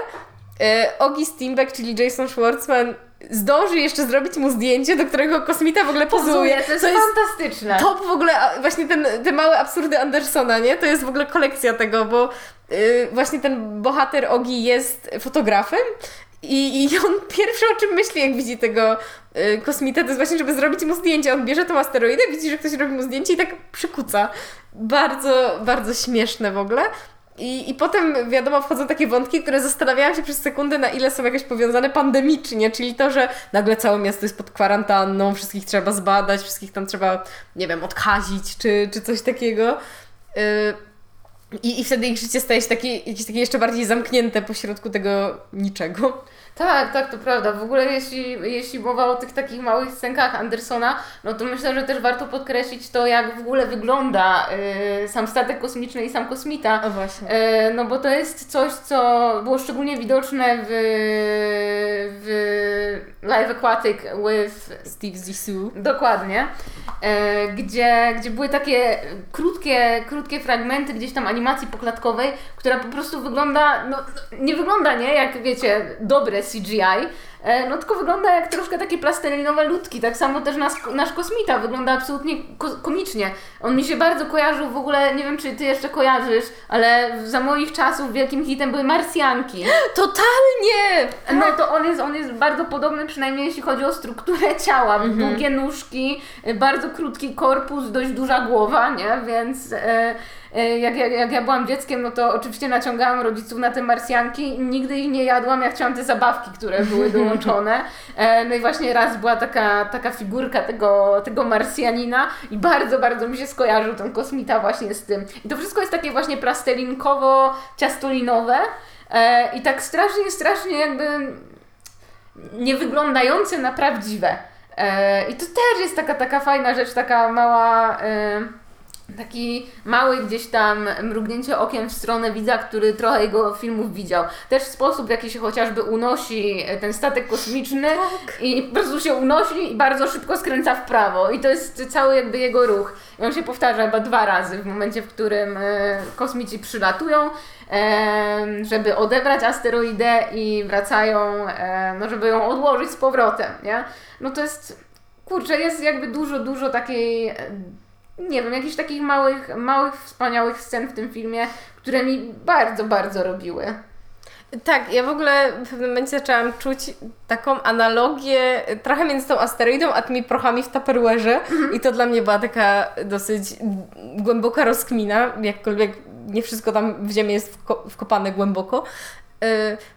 E, Ogi Steamback, czyli Jason Schwartzman, zdąży jeszcze zrobić mu zdjęcie, do którego kosmita w ogóle pozuje. Pozuje, to jest fantastyczne. top w ogóle, właśnie ten, te małe absurdy Andersona, nie? To jest w ogóle kolekcja tego, bo y, właśnie ten bohater Ogi jest fotografem i, i on pierwsze o czym myśli, jak widzi tego y, kosmita, to jest właśnie, żeby zrobić mu zdjęcie. On bierze tą asteroidę, widzi, że ktoś robi mu zdjęcie i tak przykuca. Bardzo, bardzo śmieszne w ogóle. I, I potem, wiadomo, wchodzą takie wątki, które zastanawiałam się przez sekundę, na ile są jakoś powiązane pandemicznie, czyli to, że nagle całe miasto jest pod kwarantanną, wszystkich trzeba zbadać, wszystkich tam trzeba, nie wiem, odkazić, czy, czy coś takiego. Yy, i, I wtedy ich życie staje się takie, jakieś takie jeszcze bardziej zamknięte pośrodku tego niczego. Tak, tak, to prawda. W ogóle jeśli, jeśli mowa o tych takich małych scenkach Andersona, no to myślę, że też warto podkreślić to, jak w ogóle wygląda y, sam statek kosmiczny i sam kosmita. O właśnie. E, No bo to jest coś, co było szczególnie widoczne w, w Live Aquatic with Steve Zissou. Dokładnie. E, gdzie, gdzie były takie krótkie, krótkie fragmenty gdzieś tam animacji poklatkowej, która po prostu wygląda, no nie wygląda, nie, jak wiecie, dobre CGI, e, no tylko wygląda jak troszkę takie plastelinowe ludki. Tak samo też nasz, nasz kosmita wygląda absolutnie ko komicznie. On mi się bardzo kojarzył w ogóle, nie wiem czy ty jeszcze kojarzysz, ale za moich czasów wielkim hitem były Marsjanki. Totalnie! No to on jest, on jest bardzo podobny, przynajmniej jeśli chodzi o strukturę ciała. Mhm. Długie nóżki, bardzo krótki korpus, dość duża głowa, nie? Więc e, jak, jak, jak ja byłam dzieckiem, no to oczywiście naciągałam rodziców na te marsjanki. Nigdy ich nie jadłam, ja chciałam te zabawki, które były dołączone. E, no i właśnie raz była taka, taka figurka tego, tego marsjanina i bardzo, bardzo mi się skojarzył ten kosmita właśnie z tym. I to wszystko jest takie właśnie plastelinkowo-ciastolinowe. E, I tak strasznie, strasznie jakby nie wyglądające na prawdziwe. E, I to też jest taka, taka fajna rzecz, taka mała... E, taki mały gdzieś tam mrugnięcie okiem w stronę widza, który trochę jego filmów widział. Też sposób, w jaki się chociażby unosi ten statek kosmiczny Tak. i po prostu się unosi i bardzo szybko skręca w prawo. I to jest cały jakby jego ruch. I on się powtarza chyba dwa razy w momencie, w którym e, kosmici przylatują, e, żeby odebrać asteroidę i wracają, e, no żeby ją odłożyć z powrotem, nie? No to jest, kurczę, jest jakby dużo, dużo takiej... nie wiem, jakichś takich małych, małych, wspaniałych scen w tym filmie, które mi bardzo, bardzo robiły. Tak, ja w ogóle w pewnym momencie zaczęłam czuć taką analogię trochę między tą asteroidą, a tymi prochami w Tupperware'ze i to dla mnie była taka dosyć głęboka rozkmina, jakkolwiek nie wszystko tam w ziemię jest wko- wkopane głęboko. Yy,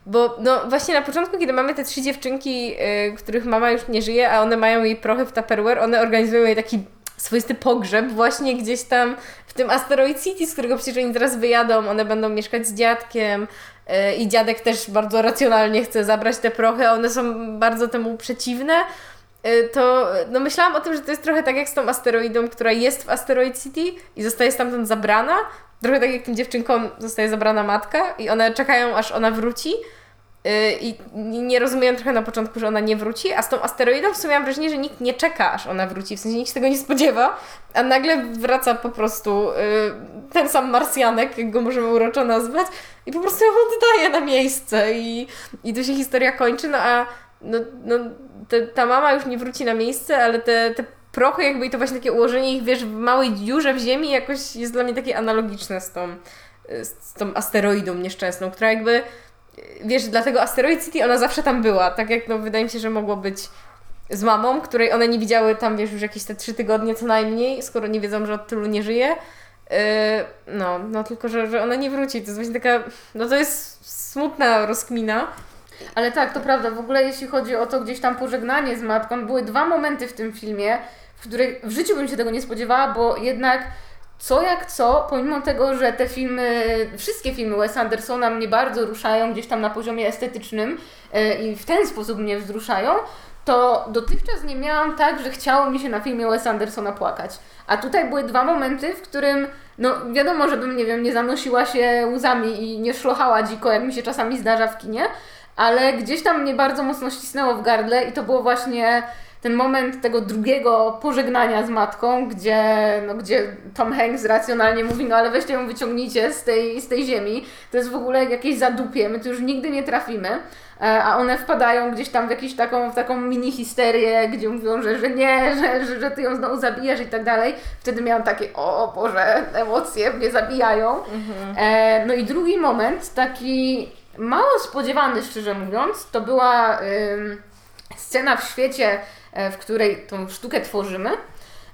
Bo no właśnie na początku, kiedy mamy te trzy dziewczynki, yy, których mama już nie żyje, a one mają jej prochy w Tupperware, one organizują jej taki swoisty pogrzeb właśnie gdzieś tam w tym Asteroid City, z którego przecież oni teraz wyjadą, one będą mieszkać z dziadkiem yy, i dziadek też bardzo racjonalnie chce zabrać te prochy, a one są bardzo temu przeciwne. Yy, To no myślałam o tym, że to jest trochę tak jak z tą asteroidą, która jest w Asteroid City i zostaje stamtąd zabrana. Trochę tak jak tym dziewczynkom zostaje zabrana matka i one czekają, aż ona wróci. Yy, I nie rozumieją trochę na początku, że ona nie wróci, a z tą asteroidą w sumie mam wrażenie, że nikt nie czeka, aż ona wróci, w sensie nikt się tego nie spodziewa, a nagle wraca po prostu yy, ten sam Marsjanek, jak go możemy uroczo nazwać, i po prostu ją oddaje na miejsce i, i tu się historia kończy, no a no, no, te, ta mama już nie wróci na miejsce, ale te, te prochy jakby i to właśnie takie ułożenie ich, wiesz, w małej dziurze w ziemi jakoś jest dla mnie takie analogiczne z tą, y, z tą asteroidą nieszczęsną, która jakby, y, wiesz, dlatego Asteroid City ona zawsze tam była, tak jak no wydaje mi się, że mogło być z mamą, której one nie widziały tam, wiesz, już jakieś te trzy tygodnie co najmniej, skoro nie wiedzą, że od tylu nie żyje. Yy, no, no tylko, że, że ona nie wróci. To jest właśnie taka, no to jest smutna rozkmina. Ale tak, to prawda. W ogóle jeśli chodzi o to gdzieś tam pożegnanie z matką, były dwa momenty w tym filmie, w których w życiu bym się tego nie spodziewała, bo jednak co jak co, pomimo tego, że te filmy, wszystkie filmy Wes Andersona mnie bardzo ruszają gdzieś tam na poziomie estetycznym e, i w ten sposób mnie wzruszają, to dotychczas nie miałam tak, że chciało mi się na filmie Wes Andersona płakać. A tutaj były dwa momenty, w którym, no wiadomo, żebym, nie wiem, nie zanosiła się łzami i nie szlochała dziko, jak mi się czasami zdarza w kinie, ale gdzieś tam mnie bardzo mocno ścisnęło w gardle i to było właśnie ten moment tego drugiego pożegnania z matką, gdzie, no, gdzie Tom Hanks racjonalnie mówi, no ale weźcie ją wyciągnijcie z tej, z tej ziemi, to jest w ogóle jakieś zadupie, my tu już nigdy nie trafimy, E, a one wpadają gdzieś tam w jakąś taką, w taką mini histerię, gdzie mówią, że, że nie, że, że, że ty ją znowu zabijasz i tak dalej. Wtedy miałam takie, o Boże, emocje mnie zabijają. E, no i drugi moment, taki mało spodziewany, szczerze mówiąc, to była ym, scena w świecie, w której tą sztukę tworzymy.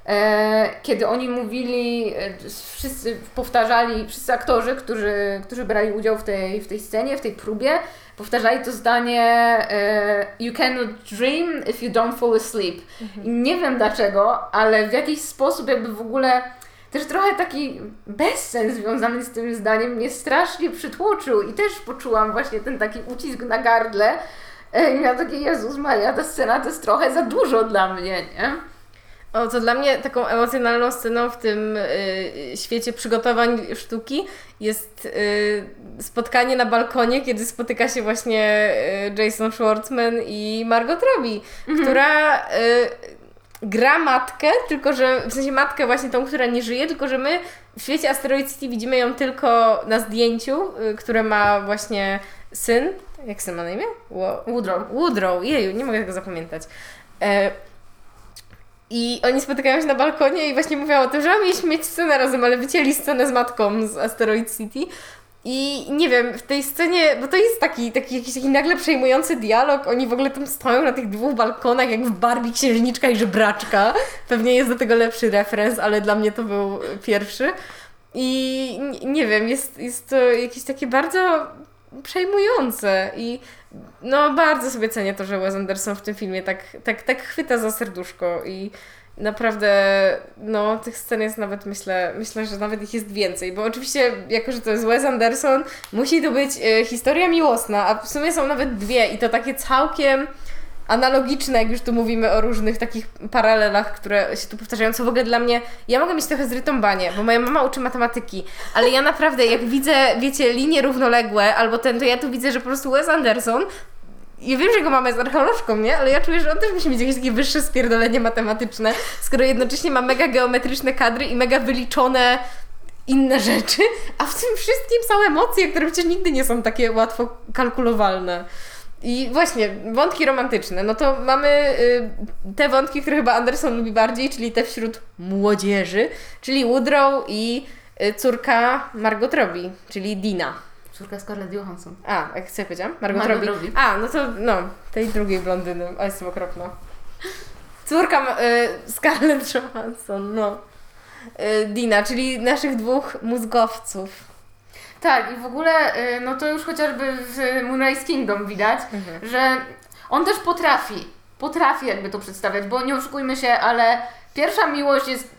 E, kiedy oni mówili, e, wszyscy powtarzali, wszyscy aktorzy, którzy, którzy brali udział w tej, w tej scenie, w tej próbie, powtarzali to zdanie e, You cannot dream if you don't fall asleep. I nie wiem dlaczego, ale w jakiś sposób jakby w ogóle też trochę taki bezsens związany z tym zdaniem mnie strasznie przytłoczył i też poczułam właśnie ten taki ucisk na gardle. I miałam takie, Jezus Maria, ta scena to jest trochę za dużo dla mnie, nie? O, to dla mnie taką emocjonalną sceną w tym y, świecie przygotowań sztuki jest y, spotkanie na balkonie, kiedy spotyka się właśnie y, Jason Schwartzman i Margot Robbie, która y, gra matkę, tylko że w sensie matkę właśnie tą, która nie żyje, tylko że my w świecie Asteroid City widzimy ją tylko na zdjęciu, y, które ma właśnie syn. Jak syn ma na imię? Wo- Woodrow. Woodrow, jeju, nie mogę tego zapamiętać. E, I oni spotykają się na balkonie i właśnie mówią o tym, że mieliśmy mieć scenę razem, ale wycięli scenę z matką z Asteroid City. I nie wiem, w tej scenie, bo to jest taki, taki jakiś taki nagle przejmujący dialog, oni w ogóle tam stoją na tych dwóch balkonach, jak w Barbie księżniczka i żebraczka. Pewnie jest do tego lepszy referenc, ale dla mnie to był pierwszy. I nie wiem, jest, jest to jakieś takie bardzo przejmujące i no bardzo sobie cenię to, że Wes Anderson w tym filmie tak, tak, tak chwyta za serduszko i naprawdę no tych scen jest nawet myślę, myślę, że nawet ich jest więcej, bo oczywiście jako, że to jest Wes Anderson musi to być e, historia miłosna, a w sumie są nawet dwie i to takie całkiem analogiczne, jak już tu mówimy o różnych takich paralelach, które się tu powtarzają, co w ogóle dla mnie, ja mogę mieć trochę zrytąbanie, bo moja mama uczy matematyki, ale ja naprawdę, jak widzę, wiecie, linie równoległe, albo ten, to ja tu widzę, że po prostu Wes Anderson ja wiem, że jego mama jest archeolożką, nie? Ale ja czuję, że on też musi mieć jakieś takie wyższe spierdolenie matematyczne, skoro jednocześnie ma mega geometryczne kadry i mega wyliczone inne rzeczy, a w tym wszystkim są emocje, które przecież nigdy nie są takie łatwo kalkulowalne. I właśnie, wątki romantyczne. No to mamy y, te wątki, które chyba Anderson lubi bardziej, czyli te wśród młodzieży, czyli Woodrow i y, córka Margot Robbie, czyli Dina. Córka Scarlett Johansson. A, jak sobie powiedziałam? Margot, Margot Robbie. Robbie. A, no to no, tej drugiej blondyny. A, jestem okropna. Córka y, Scarlett Johansson, no. Y, Dina, czyli naszych dwóch mózgowców. Tak, i w ogóle, y, no to już chociażby w Moonrise Kingdom widać, Mhm. że on też potrafi, potrafi jakby to przedstawiać, bo nie oszukujmy się, ale pierwsza miłość jest,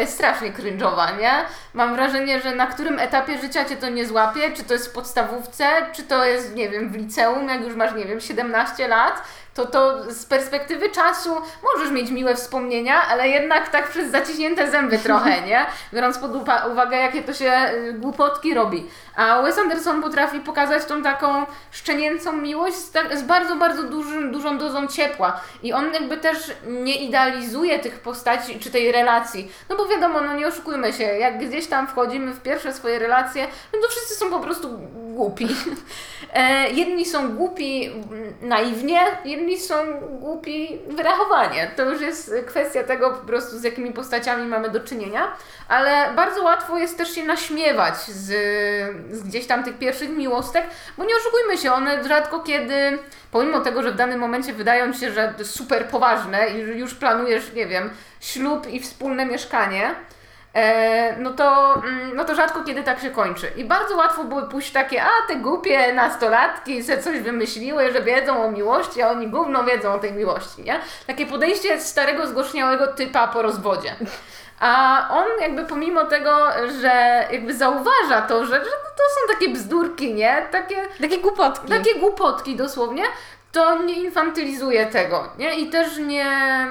jest strasznie cringe'owa, nie? Mam wrażenie, że na którym etapie życia Cię to nie złapie, czy to jest w podstawówce, czy to jest, nie wiem, w liceum, jak już masz, nie wiem, 17 lat, to to z perspektywy czasu możesz mieć miłe wspomnienia, ale jednak tak przez zaciśnięte zęby trochę, nie? Biorąc pod uwagę, jakie to się y, głupotki robi. A Wes Anderson potrafi pokazać tą taką szczenięcą miłość z, tak, z bardzo, bardzo dużym, dużą dozą ciepła. I on jakby też nie idealizuje tych postaci czy tej relacji. No bo wiadomo, no nie oszukujmy się, jak gdzieś tam wchodzimy w pierwsze swoje relacje, no to wszyscy są po prostu głupi. E, jedni są głupi mm, naiwnie, inni są głupi wyrachowanie. To już jest kwestia tego po prostu, z jakimi postaciami mamy do czynienia, ale bardzo łatwo jest też się naśmiewać z, z gdzieś tam tych pierwszych miłostek, bo nie oszukujmy się, one rzadko kiedy, pomimo tego, że w danym momencie wydają się, że super poważne i już planujesz, nie wiem, ślub i wspólne mieszkanie, no, to, mm, no to rzadko kiedy tak się kończy. I bardzo łatwo było pójść takie, a te głupie nastolatki se coś wymyśliły, że wiedzą o miłości, a oni gówno wiedzą o tej miłości, nie? Takie podejście starego, zgorzniałego typa po rozwodzie. A on jakby pomimo tego, że jakby zauważa to, że, że no to są takie bzdurki, nie? Takie, Takie głupotki. takie głupotki dosłownie, to nie infantylizuje tego, nie? I też nie,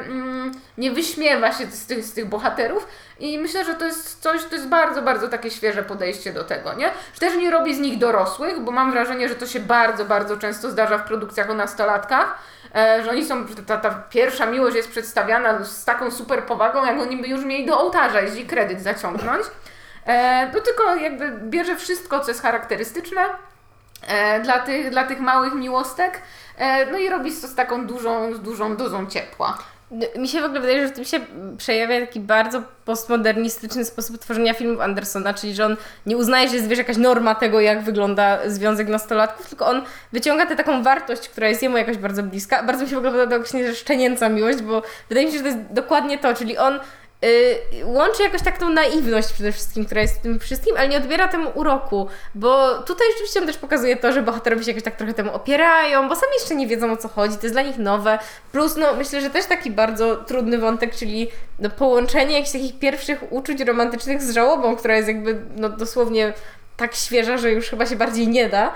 mm, nie wyśmiewa się z tych, z tych bohaterów. I myślę, że to jest coś, to jest bardzo, bardzo takie świeże podejście do tego, nie? Że też nie robi z nich dorosłych, bo mam wrażenie, że to się bardzo, bardzo często zdarza w produkcjach o nastolatkach, e, że oni są, ta, ta pierwsza miłość jest przedstawiana z taką super powagą, jak oni by już mieli do ołtarza jeśli kredyt zaciągnąć. To tylko jakby bierze wszystko, co jest charakterystyczne, dla, tych, dla tych małych miłostek. E, no i robi to z taką dużą, z dużą dozą ciepła. Mi się w ogóle wydaje, że w tym się przejawia taki bardzo postmodernistyczny sposób tworzenia filmów Andersona, czyli że on nie uznaje, że jest wiesz, jakaś norma tego, jak wygląda związek nastolatków, tylko on wyciąga tę taką wartość, która jest jemu jakoś bardzo bliska. Bardzo mi się w ogóle podoba właśnie, szczenięca miłość, bo wydaje mi się, że to jest dokładnie to, czyli on y, łączy jakoś tak tą naiwność przede wszystkim, która jest w tym wszystkim, ale nie odbiera temu uroku, bo tutaj rzeczywiście on też pokazuje to, że bohaterowie się jakoś tak trochę temu opierają, bo sami jeszcze nie wiedzą o co chodzi, to jest dla nich nowe, plus no myślę, że też taki bardzo trudny wątek, czyli no, połączenie jakichś takich pierwszych uczuć romantycznych z żałobą, która jest jakby no, dosłownie tak świeża, że już chyba się bardziej nie da.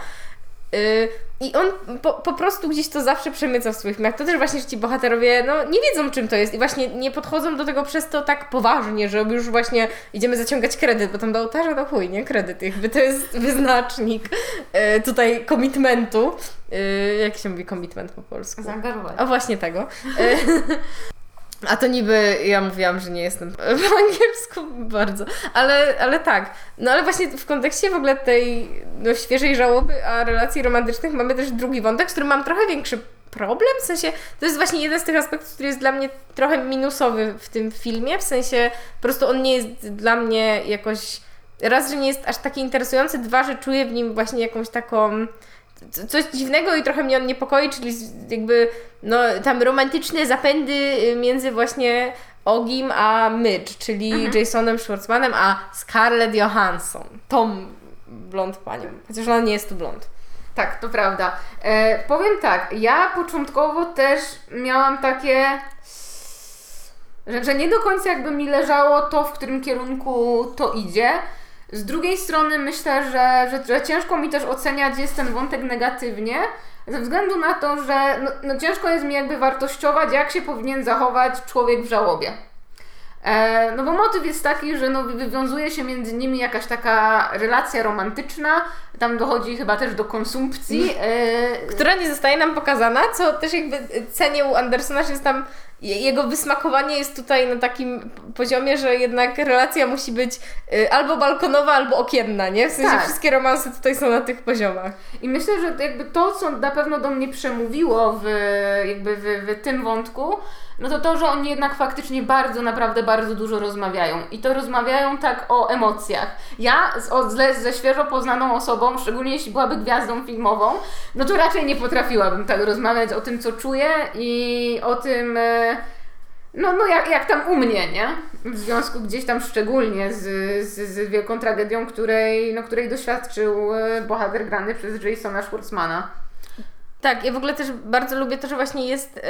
Yy, I on po, po prostu gdzieś to zawsze przemyca w swoich filmach. To też właśnie, że ci bohaterowie no, nie wiedzą, czym to jest i właśnie nie podchodzą do tego przez to tak poważnie, że już właśnie idziemy zaciągać kredyt, bo tam do ołtarza to chuj, nie? Kredyt jakby to jest wyznacznik yy, tutaj komitmentu. Yy, jak się mówi komitment po polsku? Zaangażować. A właśnie tego. E, A to niby ja mówiłam, że nie jestem po angielsku bardzo, ale, ale tak. No ale właśnie w kontekście w ogóle tej no, świeżej żałoby, a relacji romantycznych mamy też drugi wątek, z którym mam trochę większy problem, w sensie to jest właśnie jeden z tych aspektów, który jest dla mnie trochę minusowy w tym filmie, w sensie po prostu on nie jest dla mnie jakoś raz, że nie jest aż taki interesujący, dwa, że czuję w nim właśnie jakąś taką coś dziwnego i trochę mnie on niepokoi, czyli jakby no tam romantyczne zapędy y, między właśnie Ogim a Mitch, czyli Jasonem Schwartzmanem, a Scarlett Johansson, tą blond panią, chociaż ona nie jest tu blond. Tak, to prawda. E, powiem tak, ja początkowo też miałam takie, że, że nie do końca jakby mi leżało to, w którym kierunku to idzie. Z drugiej strony myślę, że, że, że ciężko mi też oceniać jest ten wątek negatywnie, ze względu na to, że no, no ciężko jest mi jakby wartościować, jak się powinien zachować człowiek w żałobie. E, no bo motyw jest taki, że no, wywiązuje się między nimi jakaś taka relacja romantyczna, tam dochodzi chyba też do konsumpcji. E, Która nie zostaje nam pokazana, co też jakby cenię u Andersona, że jest tam jego wysmakowanie jest tutaj na takim poziomie, że jednak relacja musi być y, albo balkonowa, albo okienna, nie? W sensie Tak. wszystkie romanse tutaj są na tych poziomach. I myślę, że jakby to, co na pewno do mnie przemówiło w, jakby w, w tym wątku, no to to, że oni jednak faktycznie bardzo, naprawdę bardzo dużo rozmawiają. I to rozmawiają tak o emocjach. Ja z, o, ze, ze świeżo poznaną osobą, szczególnie jeśli byłaby gwiazdą filmową, no to raczej nie potrafiłabym tak rozmawiać o tym, co czuję i o tym... E, no, no jak, jak tam u mnie, nie? W związku gdzieś tam szczególnie z, z, z wielką tragedią, której, no, której doświadczył e, bohater grany przez Jasona Schwartzmana. Tak, ja w ogóle też bardzo lubię to, że właśnie jest y,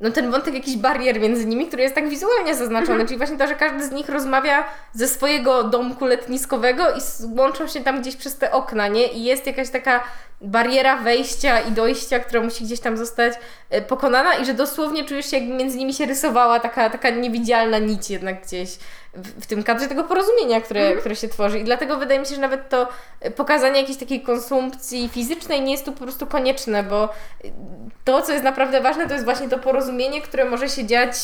no ten wątek jakiś barier między nimi, który jest tak wizualnie zaznaczony, Mhm. czyli właśnie to, że każdy z nich rozmawia ze swojego domku letniskowego i łączą się tam gdzieś przez te okna, nie? I jest jakaś taka bariera wejścia i dojścia, która musi gdzieś tam zostać y, pokonana i że dosłownie czujesz się, jakby między nimi się rysowała taka, taka niewidzialna nić jednak gdzieś w, tym kadrze tego porozumienia, które, Mhm. które się tworzy. I dlatego wydaje mi się, że nawet to y, pokazanie jakiejś takiej konsumpcji fizycznej nie jest tu po prostu konieczne, bo y, to, co jest naprawdę ważne, to jest właśnie to porozumienie, które może się dziać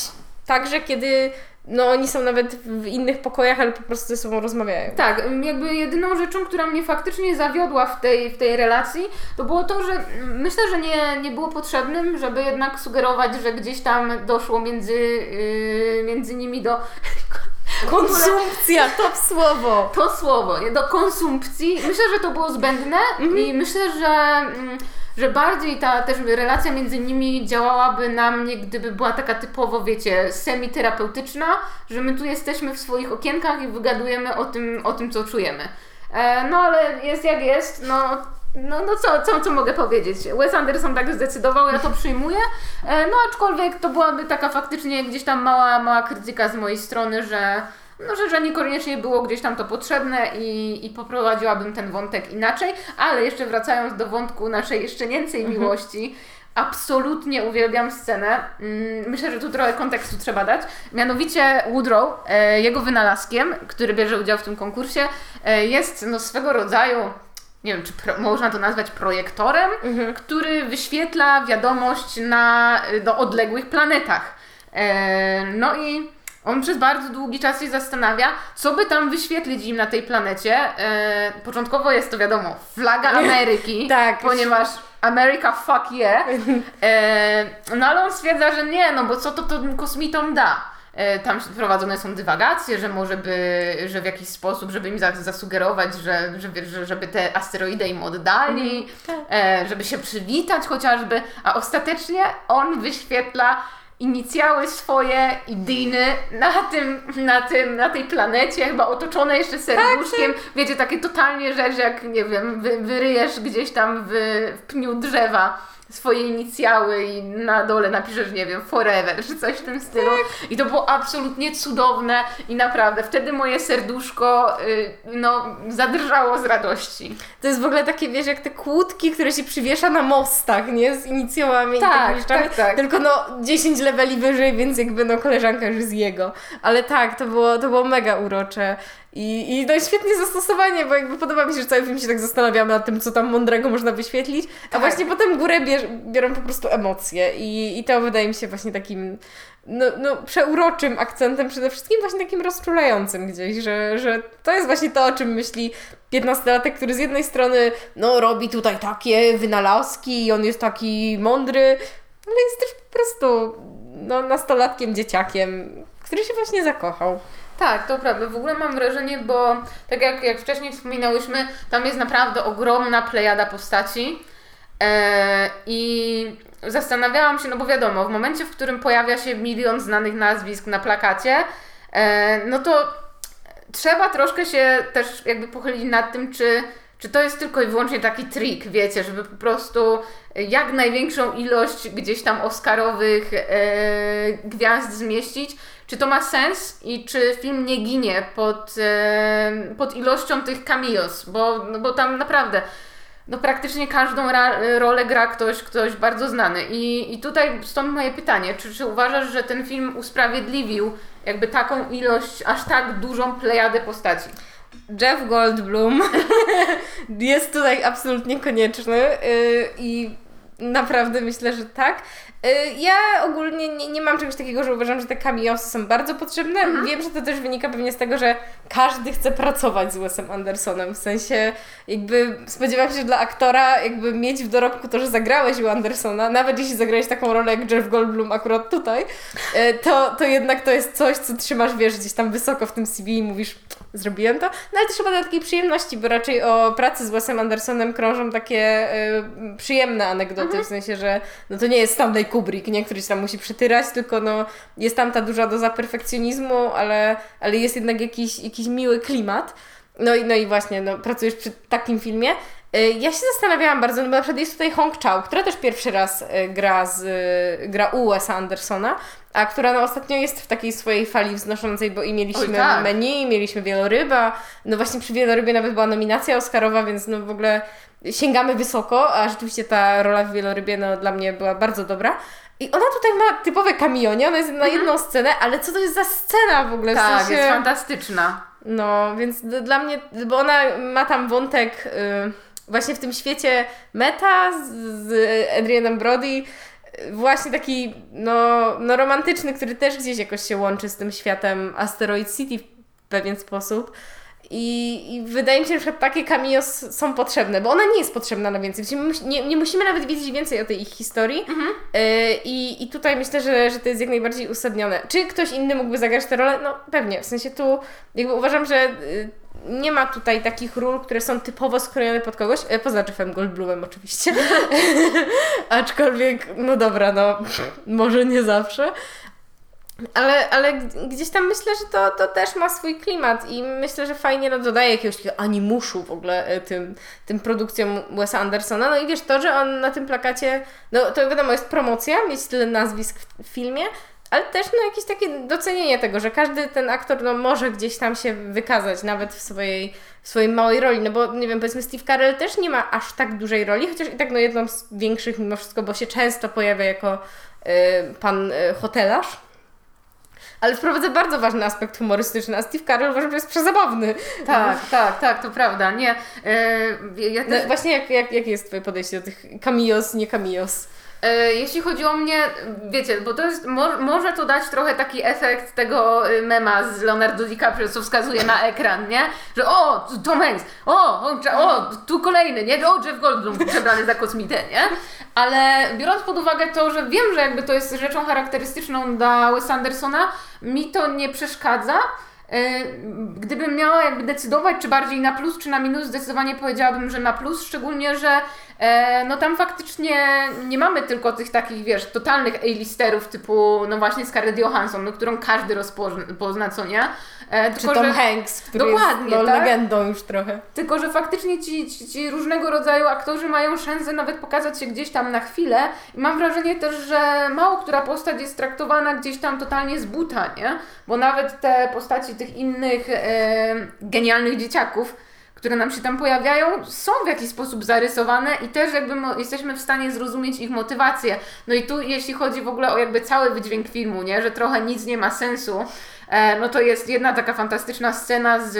także, kiedy no, oni są nawet w innych pokojach, ale po prostu ze sobą rozmawiają. Tak, jakby jedyną rzeczą, która mnie faktycznie zawiodła w tej, w tej relacji, to było to, że mm, myślę, że nie, nie było potrzebnym, żeby jednak sugerować, że gdzieś tam doszło między, yy, między nimi do Konsumpcja, to słowo! to słowo, do konsumpcji. Myślę, że to było zbędne i myślę, że, mm, że bardziej ta też relacja między nimi działałaby na mnie, gdyby była taka typowo, wiecie, semiterapeutyczna, że my tu jesteśmy w swoich okienkach i wygadujemy o tym, o tym co czujemy. E, no ale jest jak jest, no no, no co, co, co mogę powiedzieć? Wes Anderson tak zdecydował, ja to przyjmuję. E, no aczkolwiek to byłaby taka faktycznie gdzieś tam mała, mała krytyka z mojej strony, że, no, że, że niekoniecznie było gdzieś tam to potrzebne i, i poprowadziłabym ten wątek inaczej. Ale jeszcze wracając do wątku naszej szczenięcej miłości, absolutnie uwielbiam scenę. Mm, Myślę, że tu trochę kontekstu trzeba dać. Mianowicie Woodrow, e, jego wynalazkiem, który bierze udział w tym konkursie, e, jest no, swego rodzaju nie wiem, czy pro, można to nazwać projektorem, który wyświetla wiadomość na do odległych planetach. E, no i on przez bardzo długi czas się zastanawia, co by tam wyświetlić im na tej planecie. E, początkowo jest to wiadomo, flaga Ameryki, Tak. ponieważ America fuck yeah. E, no ale on stwierdza, że nie, no bo co to, to kosmitom da? E, Tam prowadzone są dywagacje, że może by, że w jakiś sposób, żeby im za- zasugerować, że, żeby, że, żeby te asteroidy im oddali, e, żeby się przywitać chociażby, a ostatecznie on wyświetla inicjały swoje i diny na tym, na tym, na tej planecie, chyba otoczone jeszcze serduszkiem. Wiecie, takie totalnie rzecz, jak nie wiem, wy, wyryjesz gdzieś tam w, w pniu drzewa swoje inicjały i na dole napiszesz, nie wiem, forever, czy coś w tym stylu. I to było absolutnie cudowne i naprawdę wtedy moje serduszko y, no, zadrżało z radości. To jest w ogóle takie, wiesz, jak te kłódki, które się przywiesza na mostach, nie? Z inicjałami Tak, i takimi rzeczami. tak, tak. Tylko no 10 leveli wyżej, więc jakby no koleżanka już z jego. Ale tak, to było, to było mega urocze. I, I no świetnie zastosowanie, bo jakby podoba mi się, że cały film się tak zastanawiamy nad tym, co tam mądrego można wyświetlić, a Tak. właśnie potem górę bierz, biorą po prostu emocje i, i to wydaje mi się właśnie takim no, no, przeuroczym akcentem, przede wszystkim właśnie takim rozczulającym gdzieś, że, że to jest właśnie to, o czym myśli 15-latek, który z jednej strony no, robi tutaj takie wynalazki i on jest taki mądry, ale jest też po prostu no, nastolatkiem, dzieciakiem, który się właśnie zakochał. Tak, to prawda. W ogóle mam wrażenie, bo tak jak, jak wcześniej wspominałyśmy, tam jest naprawdę ogromna plejada postaci. E, I zastanawiałam się, no bo wiadomo, w momencie, w którym pojawia się milion znanych nazwisk na plakacie, e, no to trzeba troszkę się też jakby pochylić nad tym, czy, czy to jest tylko i wyłącznie taki trik, wiecie, żeby po prostu jak największą ilość gdzieś tam oscarowych e, gwiazd zmieścić, czy to ma sens i czy film nie ginie pod, e, pod ilością tych cameos, bo, no bo tam naprawdę no praktycznie każdą rolę gra ktoś, ktoś bardzo znany. I, I tutaj stąd moje pytanie, czy, czy uważasz, że ten film usprawiedliwił jakby taką ilość, aż tak dużą plejadę postaci? Jeff Goldblum jest tutaj absolutnie konieczny yy, i naprawdę myślę, że tak. Yy, ja ogólnie nie, nie mam czegoś takiego, że uważam, że te cameosy są bardzo potrzebne. Mhm. Wiem, że to też wynika pewnie z tego, że każdy chce pracować z Wesem Andersonem. W sensie jakby spodziewam się, że dla aktora jakby mieć w dorobku to, że zagrałeś u Andersona, nawet jeśli zagrałeś taką rolę jak Jeff Goldblum akurat tutaj, yy, to, to jednak to jest coś, co trzymasz, wiesz, gdzieś tam wysoko w tym CV i mówisz, zrobiłem to. No ale też chyba dla takiej przyjemności, bo raczej o pracy z Wesem Andersonem krążą takie y, przyjemne anegdoty, w sensie, że no to nie jest Stanley Kubrick, nie, który się tam musi przytyrać, tylko no jest tam ta duża doza perfekcjonizmu, ale, ale jest jednak jakiś, jakiś miły klimat. No i, no i właśnie, no, pracujesz przy takim filmie. Y, Ja się zastanawiałam bardzo, no bo na przykład jest tutaj Hong Chao, która też pierwszy raz y, gra, z, y, gra u Wesa Andersona, a która no ostatnio jest w takiej swojej fali wznoszącej, bo i mieliśmy Oj, tak. menu, mieliśmy wieloryba, no właśnie przy wielorybie nawet była nominacja oscarowa, więc no w ogóle sięgamy wysoko, a rzeczywiście ta rola w wielorybie no dla mnie była bardzo dobra. I ona tutaj ma typowe cameo, nie? Ona jest na jedną scenę, ale co to jest za scena w ogóle? W Mhm. Tak, sensie... jest fantastyczna. No, więc dla mnie, bo ona ma tam wątek y, właśnie w tym świecie meta z, z Adrianem Brody, właśnie taki no, no romantyczny, który też gdzieś jakoś się łączy z tym światem Asteroid City w pewien sposób. I, I wydaje mi się, że takie cameos są potrzebne, bo ona nie jest potrzebna na więcej. Nie, nie musimy nawet wiedzieć więcej o tej ich historii. Y, I, I tutaj myślę, że, że to jest jak najbardziej uzasadnione. Czy ktoś inny mógłby zagrać tę rolę? No pewnie. W sensie tu jakby uważam, że y, nie ma tutaj takich ról, które są typowo skrojone pod kogoś, e, poza Jeffem Goldblumem oczywiście. Aczkolwiek, no dobra, no może nie zawsze. Ale, ale gdzieś tam myślę, że to, to też ma swój klimat i myślę, że fajnie no, dodaje jakiegoś animuszu w ogóle e, tym, tym produkcjom Wesa Andersona. No i wiesz, to, że on na tym plakacie, no to wiadomo, jest promocja, mieć tyle nazwisk w filmie, ale też no, jakieś takie docenienie tego, że każdy ten aktor no, może gdzieś tam się wykazać, nawet w swojej, w swojej małej roli. No bo nie wiem, powiedzmy Steve Carell też nie ma aż tak dużej roli, chociaż i tak no, jedną z większych mimo wszystko, bo się często pojawia jako y, pan y, hotelarz. Ale wprowadza bardzo ważny aspekt humorystyczny, a Steve Carell uważam, że jest przezabawny. Tak, tak, tak, to prawda. Nie, e, ja No, właśnie jak, jak, jakie jest Twoje podejście do tych cameos, nie cameos? E, Jeśli chodzi o mnie, wiecie, bo to jest, mo, może to dać trochę taki efekt tego y, mema z Leonardo DiCaprio, co wskazuje na ekran, nie? Że o, Tom Hanks, o, o, tu kolejny, nie? O, Jeff Goldblum przebrany za kosmitę, nie? Ale biorąc pod uwagę to, że wiem, że jakby to jest rzeczą charakterystyczną dla Wes Andersona, mi to nie przeszkadza. E, Gdybym miała jakby decydować, czy bardziej na plus, czy na minus, zdecydowanie powiedziałabym, że na plus, szczególnie, że no tam faktycznie nie mamy tylko tych takich, wiesz, totalnych A-listerów typu, no właśnie Scarlett Johansson, no, którą każdy rozpozna, co nie? E, Czy Tom że, Hanks, który Dokładnie, jest no, tak? legendą już trochę. tylko, że faktycznie ci, ci, ci różnego rodzaju aktorzy mają szansę nawet pokazać się gdzieś tam na chwilę i mam wrażenie też, że mało która postać jest traktowana gdzieś tam totalnie z buta, nie? Bo nawet te postaci tych innych e, genialnych dzieciaków, które nam się tam pojawiają, są w jakiś sposób zarysowane i też jakby jesteśmy w stanie zrozumieć ich motywację. No i tu jeśli chodzi w ogóle o jakby cały wydźwięk filmu, nie? Że trochę nic nie ma sensu, e, no to jest jedna taka fantastyczna scena z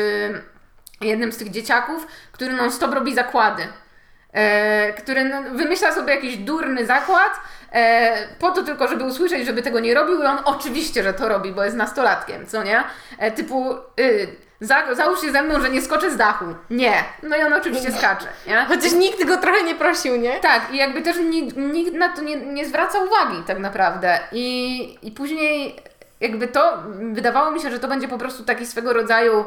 jednym z tych dzieciaków, który non stop robi zakłady. E, który no, wymyśla sobie jakiś durny zakład, e, po to tylko, żeby usłyszeć, żeby tego nie robił i on oczywiście, że to robi, bo jest nastolatkiem, co nie? E, typu, y, za, załóż się ze mną, że nie skoczę z dachu. Nie. No i on oczywiście skacze, nie? Chociaż nikt go trochę nie prosił, nie? Tak, i jakby też nikt, nikt na to nie, nie zwraca uwagi tak naprawdę. I, I później jakby to, wydawało mi się, że to będzie po prostu taki swego rodzaju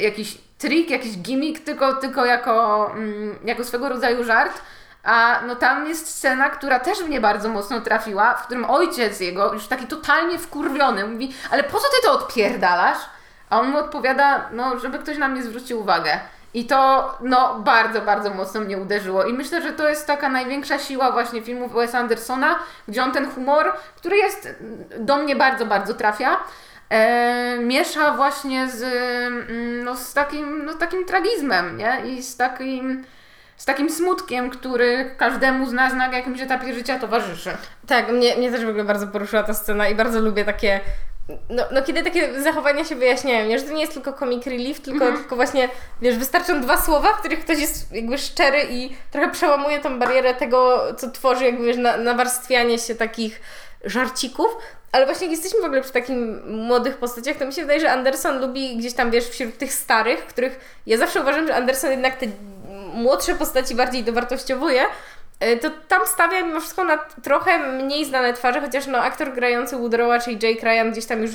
jakiś trik, jakiś gimmick, tylko, tylko jako, mm, jako swego rodzaju żart. A no tam jest scena, która też mnie bardzo mocno trafiła, w którym ojciec jego, już taki totalnie wkurwiony, mówi, ale po co ty to odpierdalasz? A on mu odpowiada, no żeby ktoś na mnie zwrócił uwagę. I to no bardzo, bardzo mocno mnie uderzyło. I myślę, że to jest taka największa siła właśnie filmów Wes Andersona, gdzie on ten humor, który jest do mnie bardzo, bardzo trafia, e, miesza właśnie z, mm, no, z takim, no, takim tragizmem, nie? I z takim z takim smutkiem, który każdemu z nas na jakimś etapie życia towarzyszy. Tak, mnie, mnie też w ogóle bardzo poruszyła ta scena i bardzo lubię takie no, no kiedy takie zachowania się wyjaśniają, nie? że to nie jest tylko comic relief, tylko, Mhm. tylko właśnie, wiesz, wystarczą dwa słowa, w których ktoś jest jakby szczery i trochę przełamuje tą barierę tego, co tworzy jakby, wiesz, na, nawarstwianie się takich żarcików. Ale właśnie jak jesteśmy w ogóle przy takich młodych postaciach, to mi się wydaje, że Anderson lubi gdzieś tam, wiesz, wśród tych starych, których ja zawsze uważam, że Anderson jednak te młodsze postaci bardziej dowartościowuje, to tam stawia mimo wszystko na trochę mniej znane twarze, chociaż no aktor grający Woodrowa, czyli Jake Ryan gdzieś tam już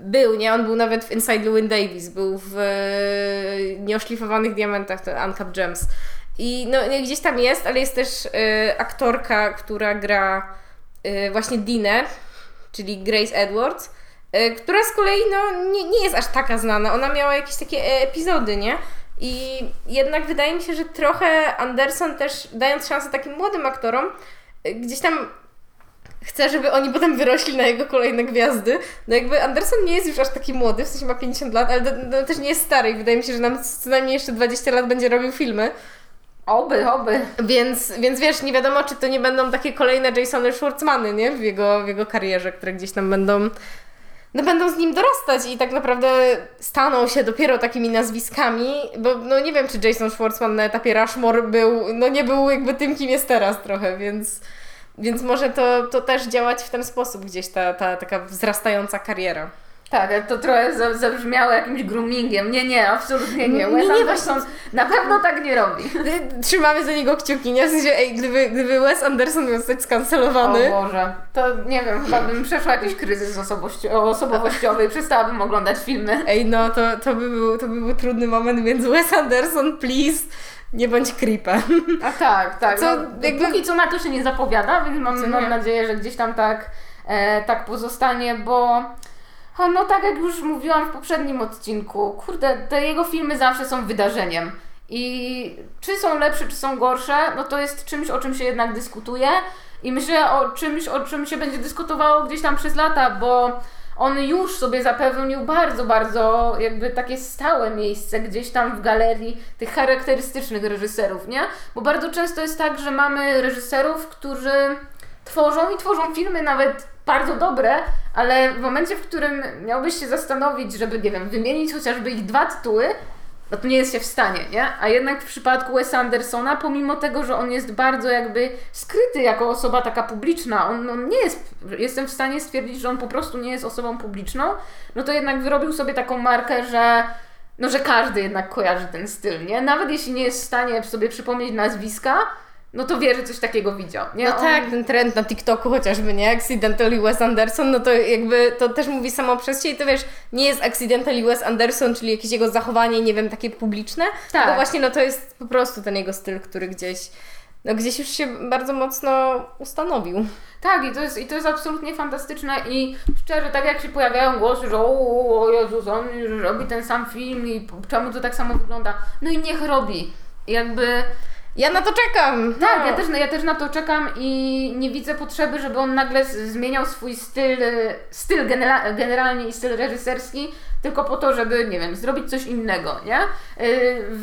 był, nie? On był nawet w Inside Llewyn Davis, był w e, Nieoszlifowanych Diamentach, to Uncut Gems. I no gdzieś tam jest, ale jest też e, aktorka, która gra e, właśnie Dinę, czyli Grace Edwards, e, która z kolei no, nie, nie jest aż taka znana. Ona miała jakieś takie e, epizody, nie? I jednak wydaje mi się, że trochę Anderson też, dając szansę takim młodym aktorom, y, gdzieś tam chce, żeby oni potem wyrośli na jego kolejne gwiazdy. No jakby Anderson nie jest już aż taki młody, w sensie ma 50 lat, ale no, też nie jest stary i wydaje mi się, że nam co najmniej jeszcze 20 lat będzie robił filmy. Oby, oby. Więc, więc wiesz, nie wiadomo, czy to nie będą takie kolejne Jasony Schwartzmany, nie? W jego, w jego karierze, które gdzieś tam będą no będą z nim dorastać i tak naprawdę staną się dopiero takimi nazwiskami, bo no nie wiem, czy Jason Schwartzman na etapie Rushmore był, no nie był jakby tym, kim jest teraz trochę, więc, więc może to, to też działać w ten sposób gdzieś ta, ta taka wzrastająca kariera. Tak, to trochę za- zabrzmiało jakimś groomingiem. Nie, nie, absolutnie nie. Nie, Wes nie, Anderson na pewno tak nie robi. Trzymamy za niego kciuki, nie? W sensie, ej, gdyby, gdyby Wes Anderson miał zostać skancelowany, O Boże, to nie wiem, chyba bym przeszła jakiś kryzys osobowości- osobowościowy i przestałabym oglądać filmy. ej no to, to, by był, to by był trudny moment, więc Wes Anderson, please, nie bądź creepem. A tak, tak. Co, no, jakby- Póki co na to się nie zapowiada, więc mam, nie? mam nadzieję, że gdzieś tam tak, e, tak pozostanie, bo no tak jak już mówiłam w poprzednim odcinku, kurde, te jego filmy zawsze są wydarzeniem. I czy są lepsze, czy są gorsze, no to jest czymś, o czym się jednak dyskutuje. I myślę o czymś, o czym się będzie dyskutowało gdzieś tam przez lata, bo on już sobie zapewnił bardzo, bardzo jakby takie stałe miejsce gdzieś tam w galerii tych charakterystycznych reżyserów, nie? Bo bardzo często jest tak, że mamy reżyserów, którzy tworzą i tworzą filmy nawet bardzo dobre, ale w momencie, w którym miałbyś się zastanowić, żeby, nie wiem, wymienić chociażby ich dwa tytuły, no to nie jest się w stanie, nie? A jednak w przypadku Wesa Andersona, pomimo tego, że on jest bardzo jakby skryty jako osoba taka publiczna, on, on nie jest, jestem w stanie stwierdzić, że on po prostu nie jest osobą publiczną, no to jednak wyrobił sobie taką markę, że no, że każdy jednak kojarzy ten styl, nie? Nawet jeśli nie jest w stanie sobie przypomnieć nazwiska, no to wie, że coś takiego widział, nie? No On- tak, ten trend na TikToku chociażby, nie? Accidentally Wes Anderson, no to jakby to też mówi samo przez się i to wiesz, nie jest Accidentally Wes Anderson, czyli jakieś jego zachowanie, nie wiem, takie publiczne, Tak. tylko właśnie no to jest po prostu ten jego styl, który gdzieś, no gdzieś już się bardzo mocno ustanowił. Tak, i to, jest, i to jest absolutnie fantastyczne i szczerze, tak jak się pojawiają głosy, że o, o Jezus, on robi ten sam film i czemu to tak samo wygląda? No i niech robi. Jakby, Ja na to czekam! tak, no. ja, też, ja też na to czekam i nie widzę potrzeby, żeby on nagle zmieniał swój styl, e, styl genera- generalnie i styl reżyserski, tylko po to, żeby, nie wiem, zrobić coś innego, nie?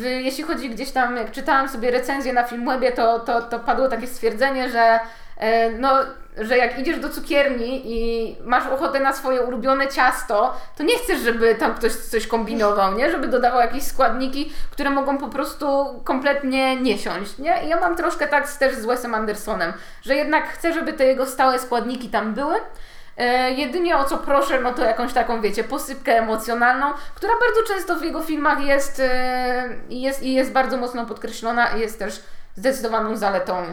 Yy, jeśli chodzi gdzieś tam, jak czytałam sobie recenzję na Filmwebie, to, to, to padło takie stwierdzenie, że e, no, że jak idziesz do cukierni i masz ochotę na swoje ulubione ciasto, to nie chcesz, żeby tam ktoś coś kombinował, nie? Żeby dodawał jakieś składniki, które mogą po prostu kompletnie nie siąść, nie? I ja mam troszkę tak też z Wesem Andersonem, że jednak chcę, żeby te jego stałe składniki tam były, E, jedynie o co proszę, no to jakąś taką, wiecie, posypkę emocjonalną, która bardzo często w jego filmach jest, e, jest i jest bardzo mocno podkreślona i jest też zdecydowaną zaletą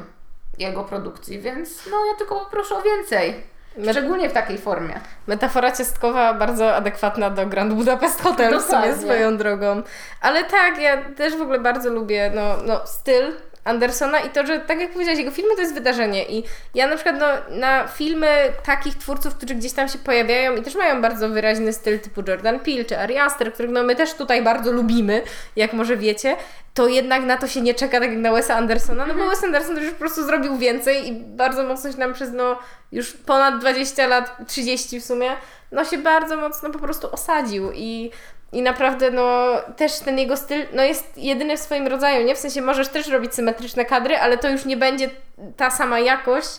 jego produkcji, więc no ja tylko poproszę o więcej. Szczególnie w takiej formie. Metafora ciastkowa bardzo adekwatna do Grand Budapest Hotel w sumie Dokładnie. swoją drogą. Ale tak, ja też w ogóle bardzo lubię no, no, styl Andersona i to, że tak jak powiedziałaś, jego filmy to jest wydarzenie i ja na przykład no, na filmy takich twórców, którzy gdzieś tam się pojawiają i też mają bardzo wyraźny styl typu Jordan Peele czy Ari Aster, których no, my też tutaj bardzo lubimy, jak może wiecie, to jednak na to się nie czeka tak jak na Wesa Andersona, no bo Wes Anderson już po prostu zrobił więcej i bardzo mocno się nam przez no już ponad 20 lat, 30 w sumie, no się bardzo mocno po prostu osadził i I naprawdę, no, też ten jego styl, no, jest jedyny w swoim rodzaju, nie? W sensie możesz też robić symetryczne kadry, ale to już nie będzie ta sama jakość,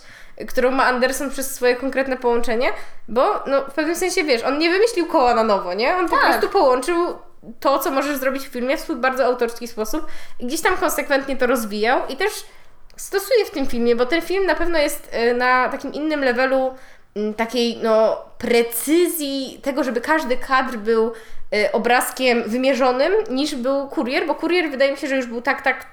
którą ma Anderson przez swoje konkretne połączenie, bo, no, w pewnym sensie, wiesz, on nie wymyślił koła na nowo, nie? On po Tak. prostu połączył to, co możesz zrobić w filmie w swój bardzo autorski sposób i gdzieś tam konsekwentnie to rozwijał i też stosuje w tym filmie, bo ten film na pewno jest y, na takim innym levelu takiej no, precyzji tego, żeby każdy kadr był obrazkiem wymierzonym niż był kurier, bo kurier wydaje mi się, że już był tak, tak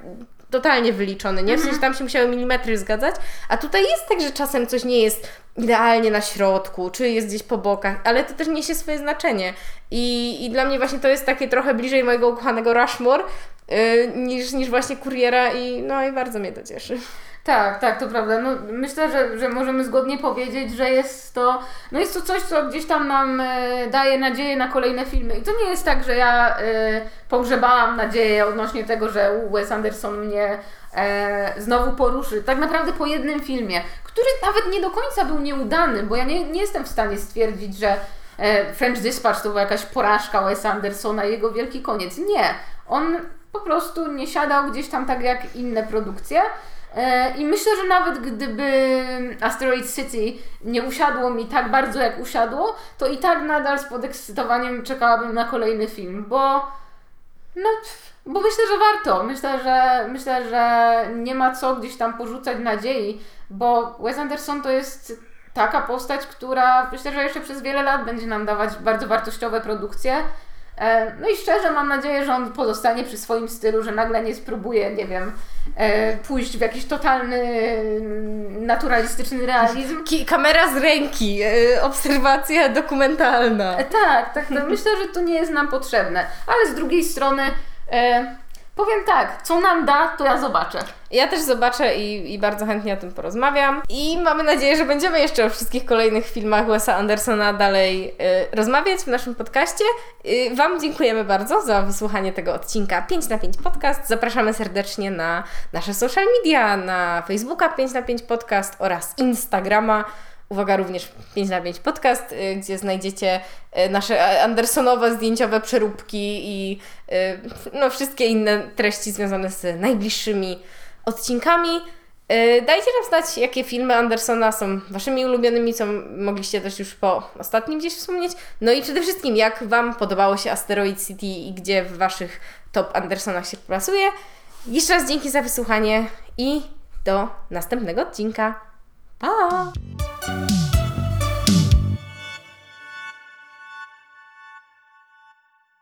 totalnie wyliczony, nie? W sensie tam się musiały milimetry zgadzać, a tutaj jest tak, że czasem coś nie jest idealnie na środku, czy jest gdzieś po bokach, ale to też niesie swoje znaczenie i, i dla mnie właśnie to jest takie trochę bliżej mojego ukochanego Rushmore y, niż, niż właśnie kuriera i no i bardzo mnie to cieszy. Tak, tak, to prawda. No, myślę, że, że możemy zgodnie powiedzieć, że jest to, no jest to coś, co gdzieś tam nam e, daje nadzieję na kolejne filmy. I to nie jest tak, że ja e, pogrzebałam nadzieję odnośnie tego, że Wes Anderson mnie e, znowu poruszy. Tak naprawdę po jednym filmie, który nawet nie do końca był nieudany, bo ja nie, nie jestem w stanie stwierdzić, że e, French Dispatch to była jakaś porażka Wes Andersona i jego wielki koniec. Nie. On po prostu nie siadał gdzieś tam tak jak inne produkcje. E, I myślę, że nawet gdyby Asteroid City nie usiadło mi tak bardzo jak usiadło, to i tak nadal z podekscytowaniem czekałabym na kolejny film, bo no, bo myślę, że warto. Myślę, że myślę, że nie ma co gdzieś tam porzucać nadziei, bo Wes Anderson to jest taka postać, która myślę, że jeszcze przez wiele lat będzie nam dawać bardzo wartościowe produkcje. E, No i szczerze mam nadzieję, że on pozostanie przy swoim stylu, że nagle nie spróbuje, nie wiem, e, pójść w jakiś totalny mm, naturalistyczny realizm. Ki- kamera z ręki, y, obserwacja dokumentalna. E, Tak, tak. No myślę, że to nie jest nam potrzebne. Ale z drugiej strony e, powiem tak, co nam da, to ja zobaczę. Ja też zobaczę i, i bardzo chętnie o tym porozmawiam. I mamy nadzieję, że będziemy jeszcze o wszystkich kolejnych filmach Wesa Andersona dalej y, rozmawiać w naszym podcaście. Y, Wam dziękujemy bardzo za wysłuchanie tego odcinka 5 na 5 podcast. Zapraszamy serdecznie na nasze social media, na Facebooka 5 na 5 podcast oraz Instagrama. Uwaga, również 5 na 5 podcast, y, gdzie znajdziecie y, nasze Andersonowe zdjęciowe przeróbki i y, no, wszystkie inne treści związane z najbliższymi odcinkami. Dajcie nam znać, jakie filmy Andersona są Waszymi ulubionymi, co mogliście też już po ostatnim gdzieś wspomnieć. No i przede wszystkim, jak Wam podobało się Asteroid City i gdzie w Waszych top Andersonach się plasuje. Jeszcze raz dzięki za wysłuchanie i do następnego odcinka. Pa!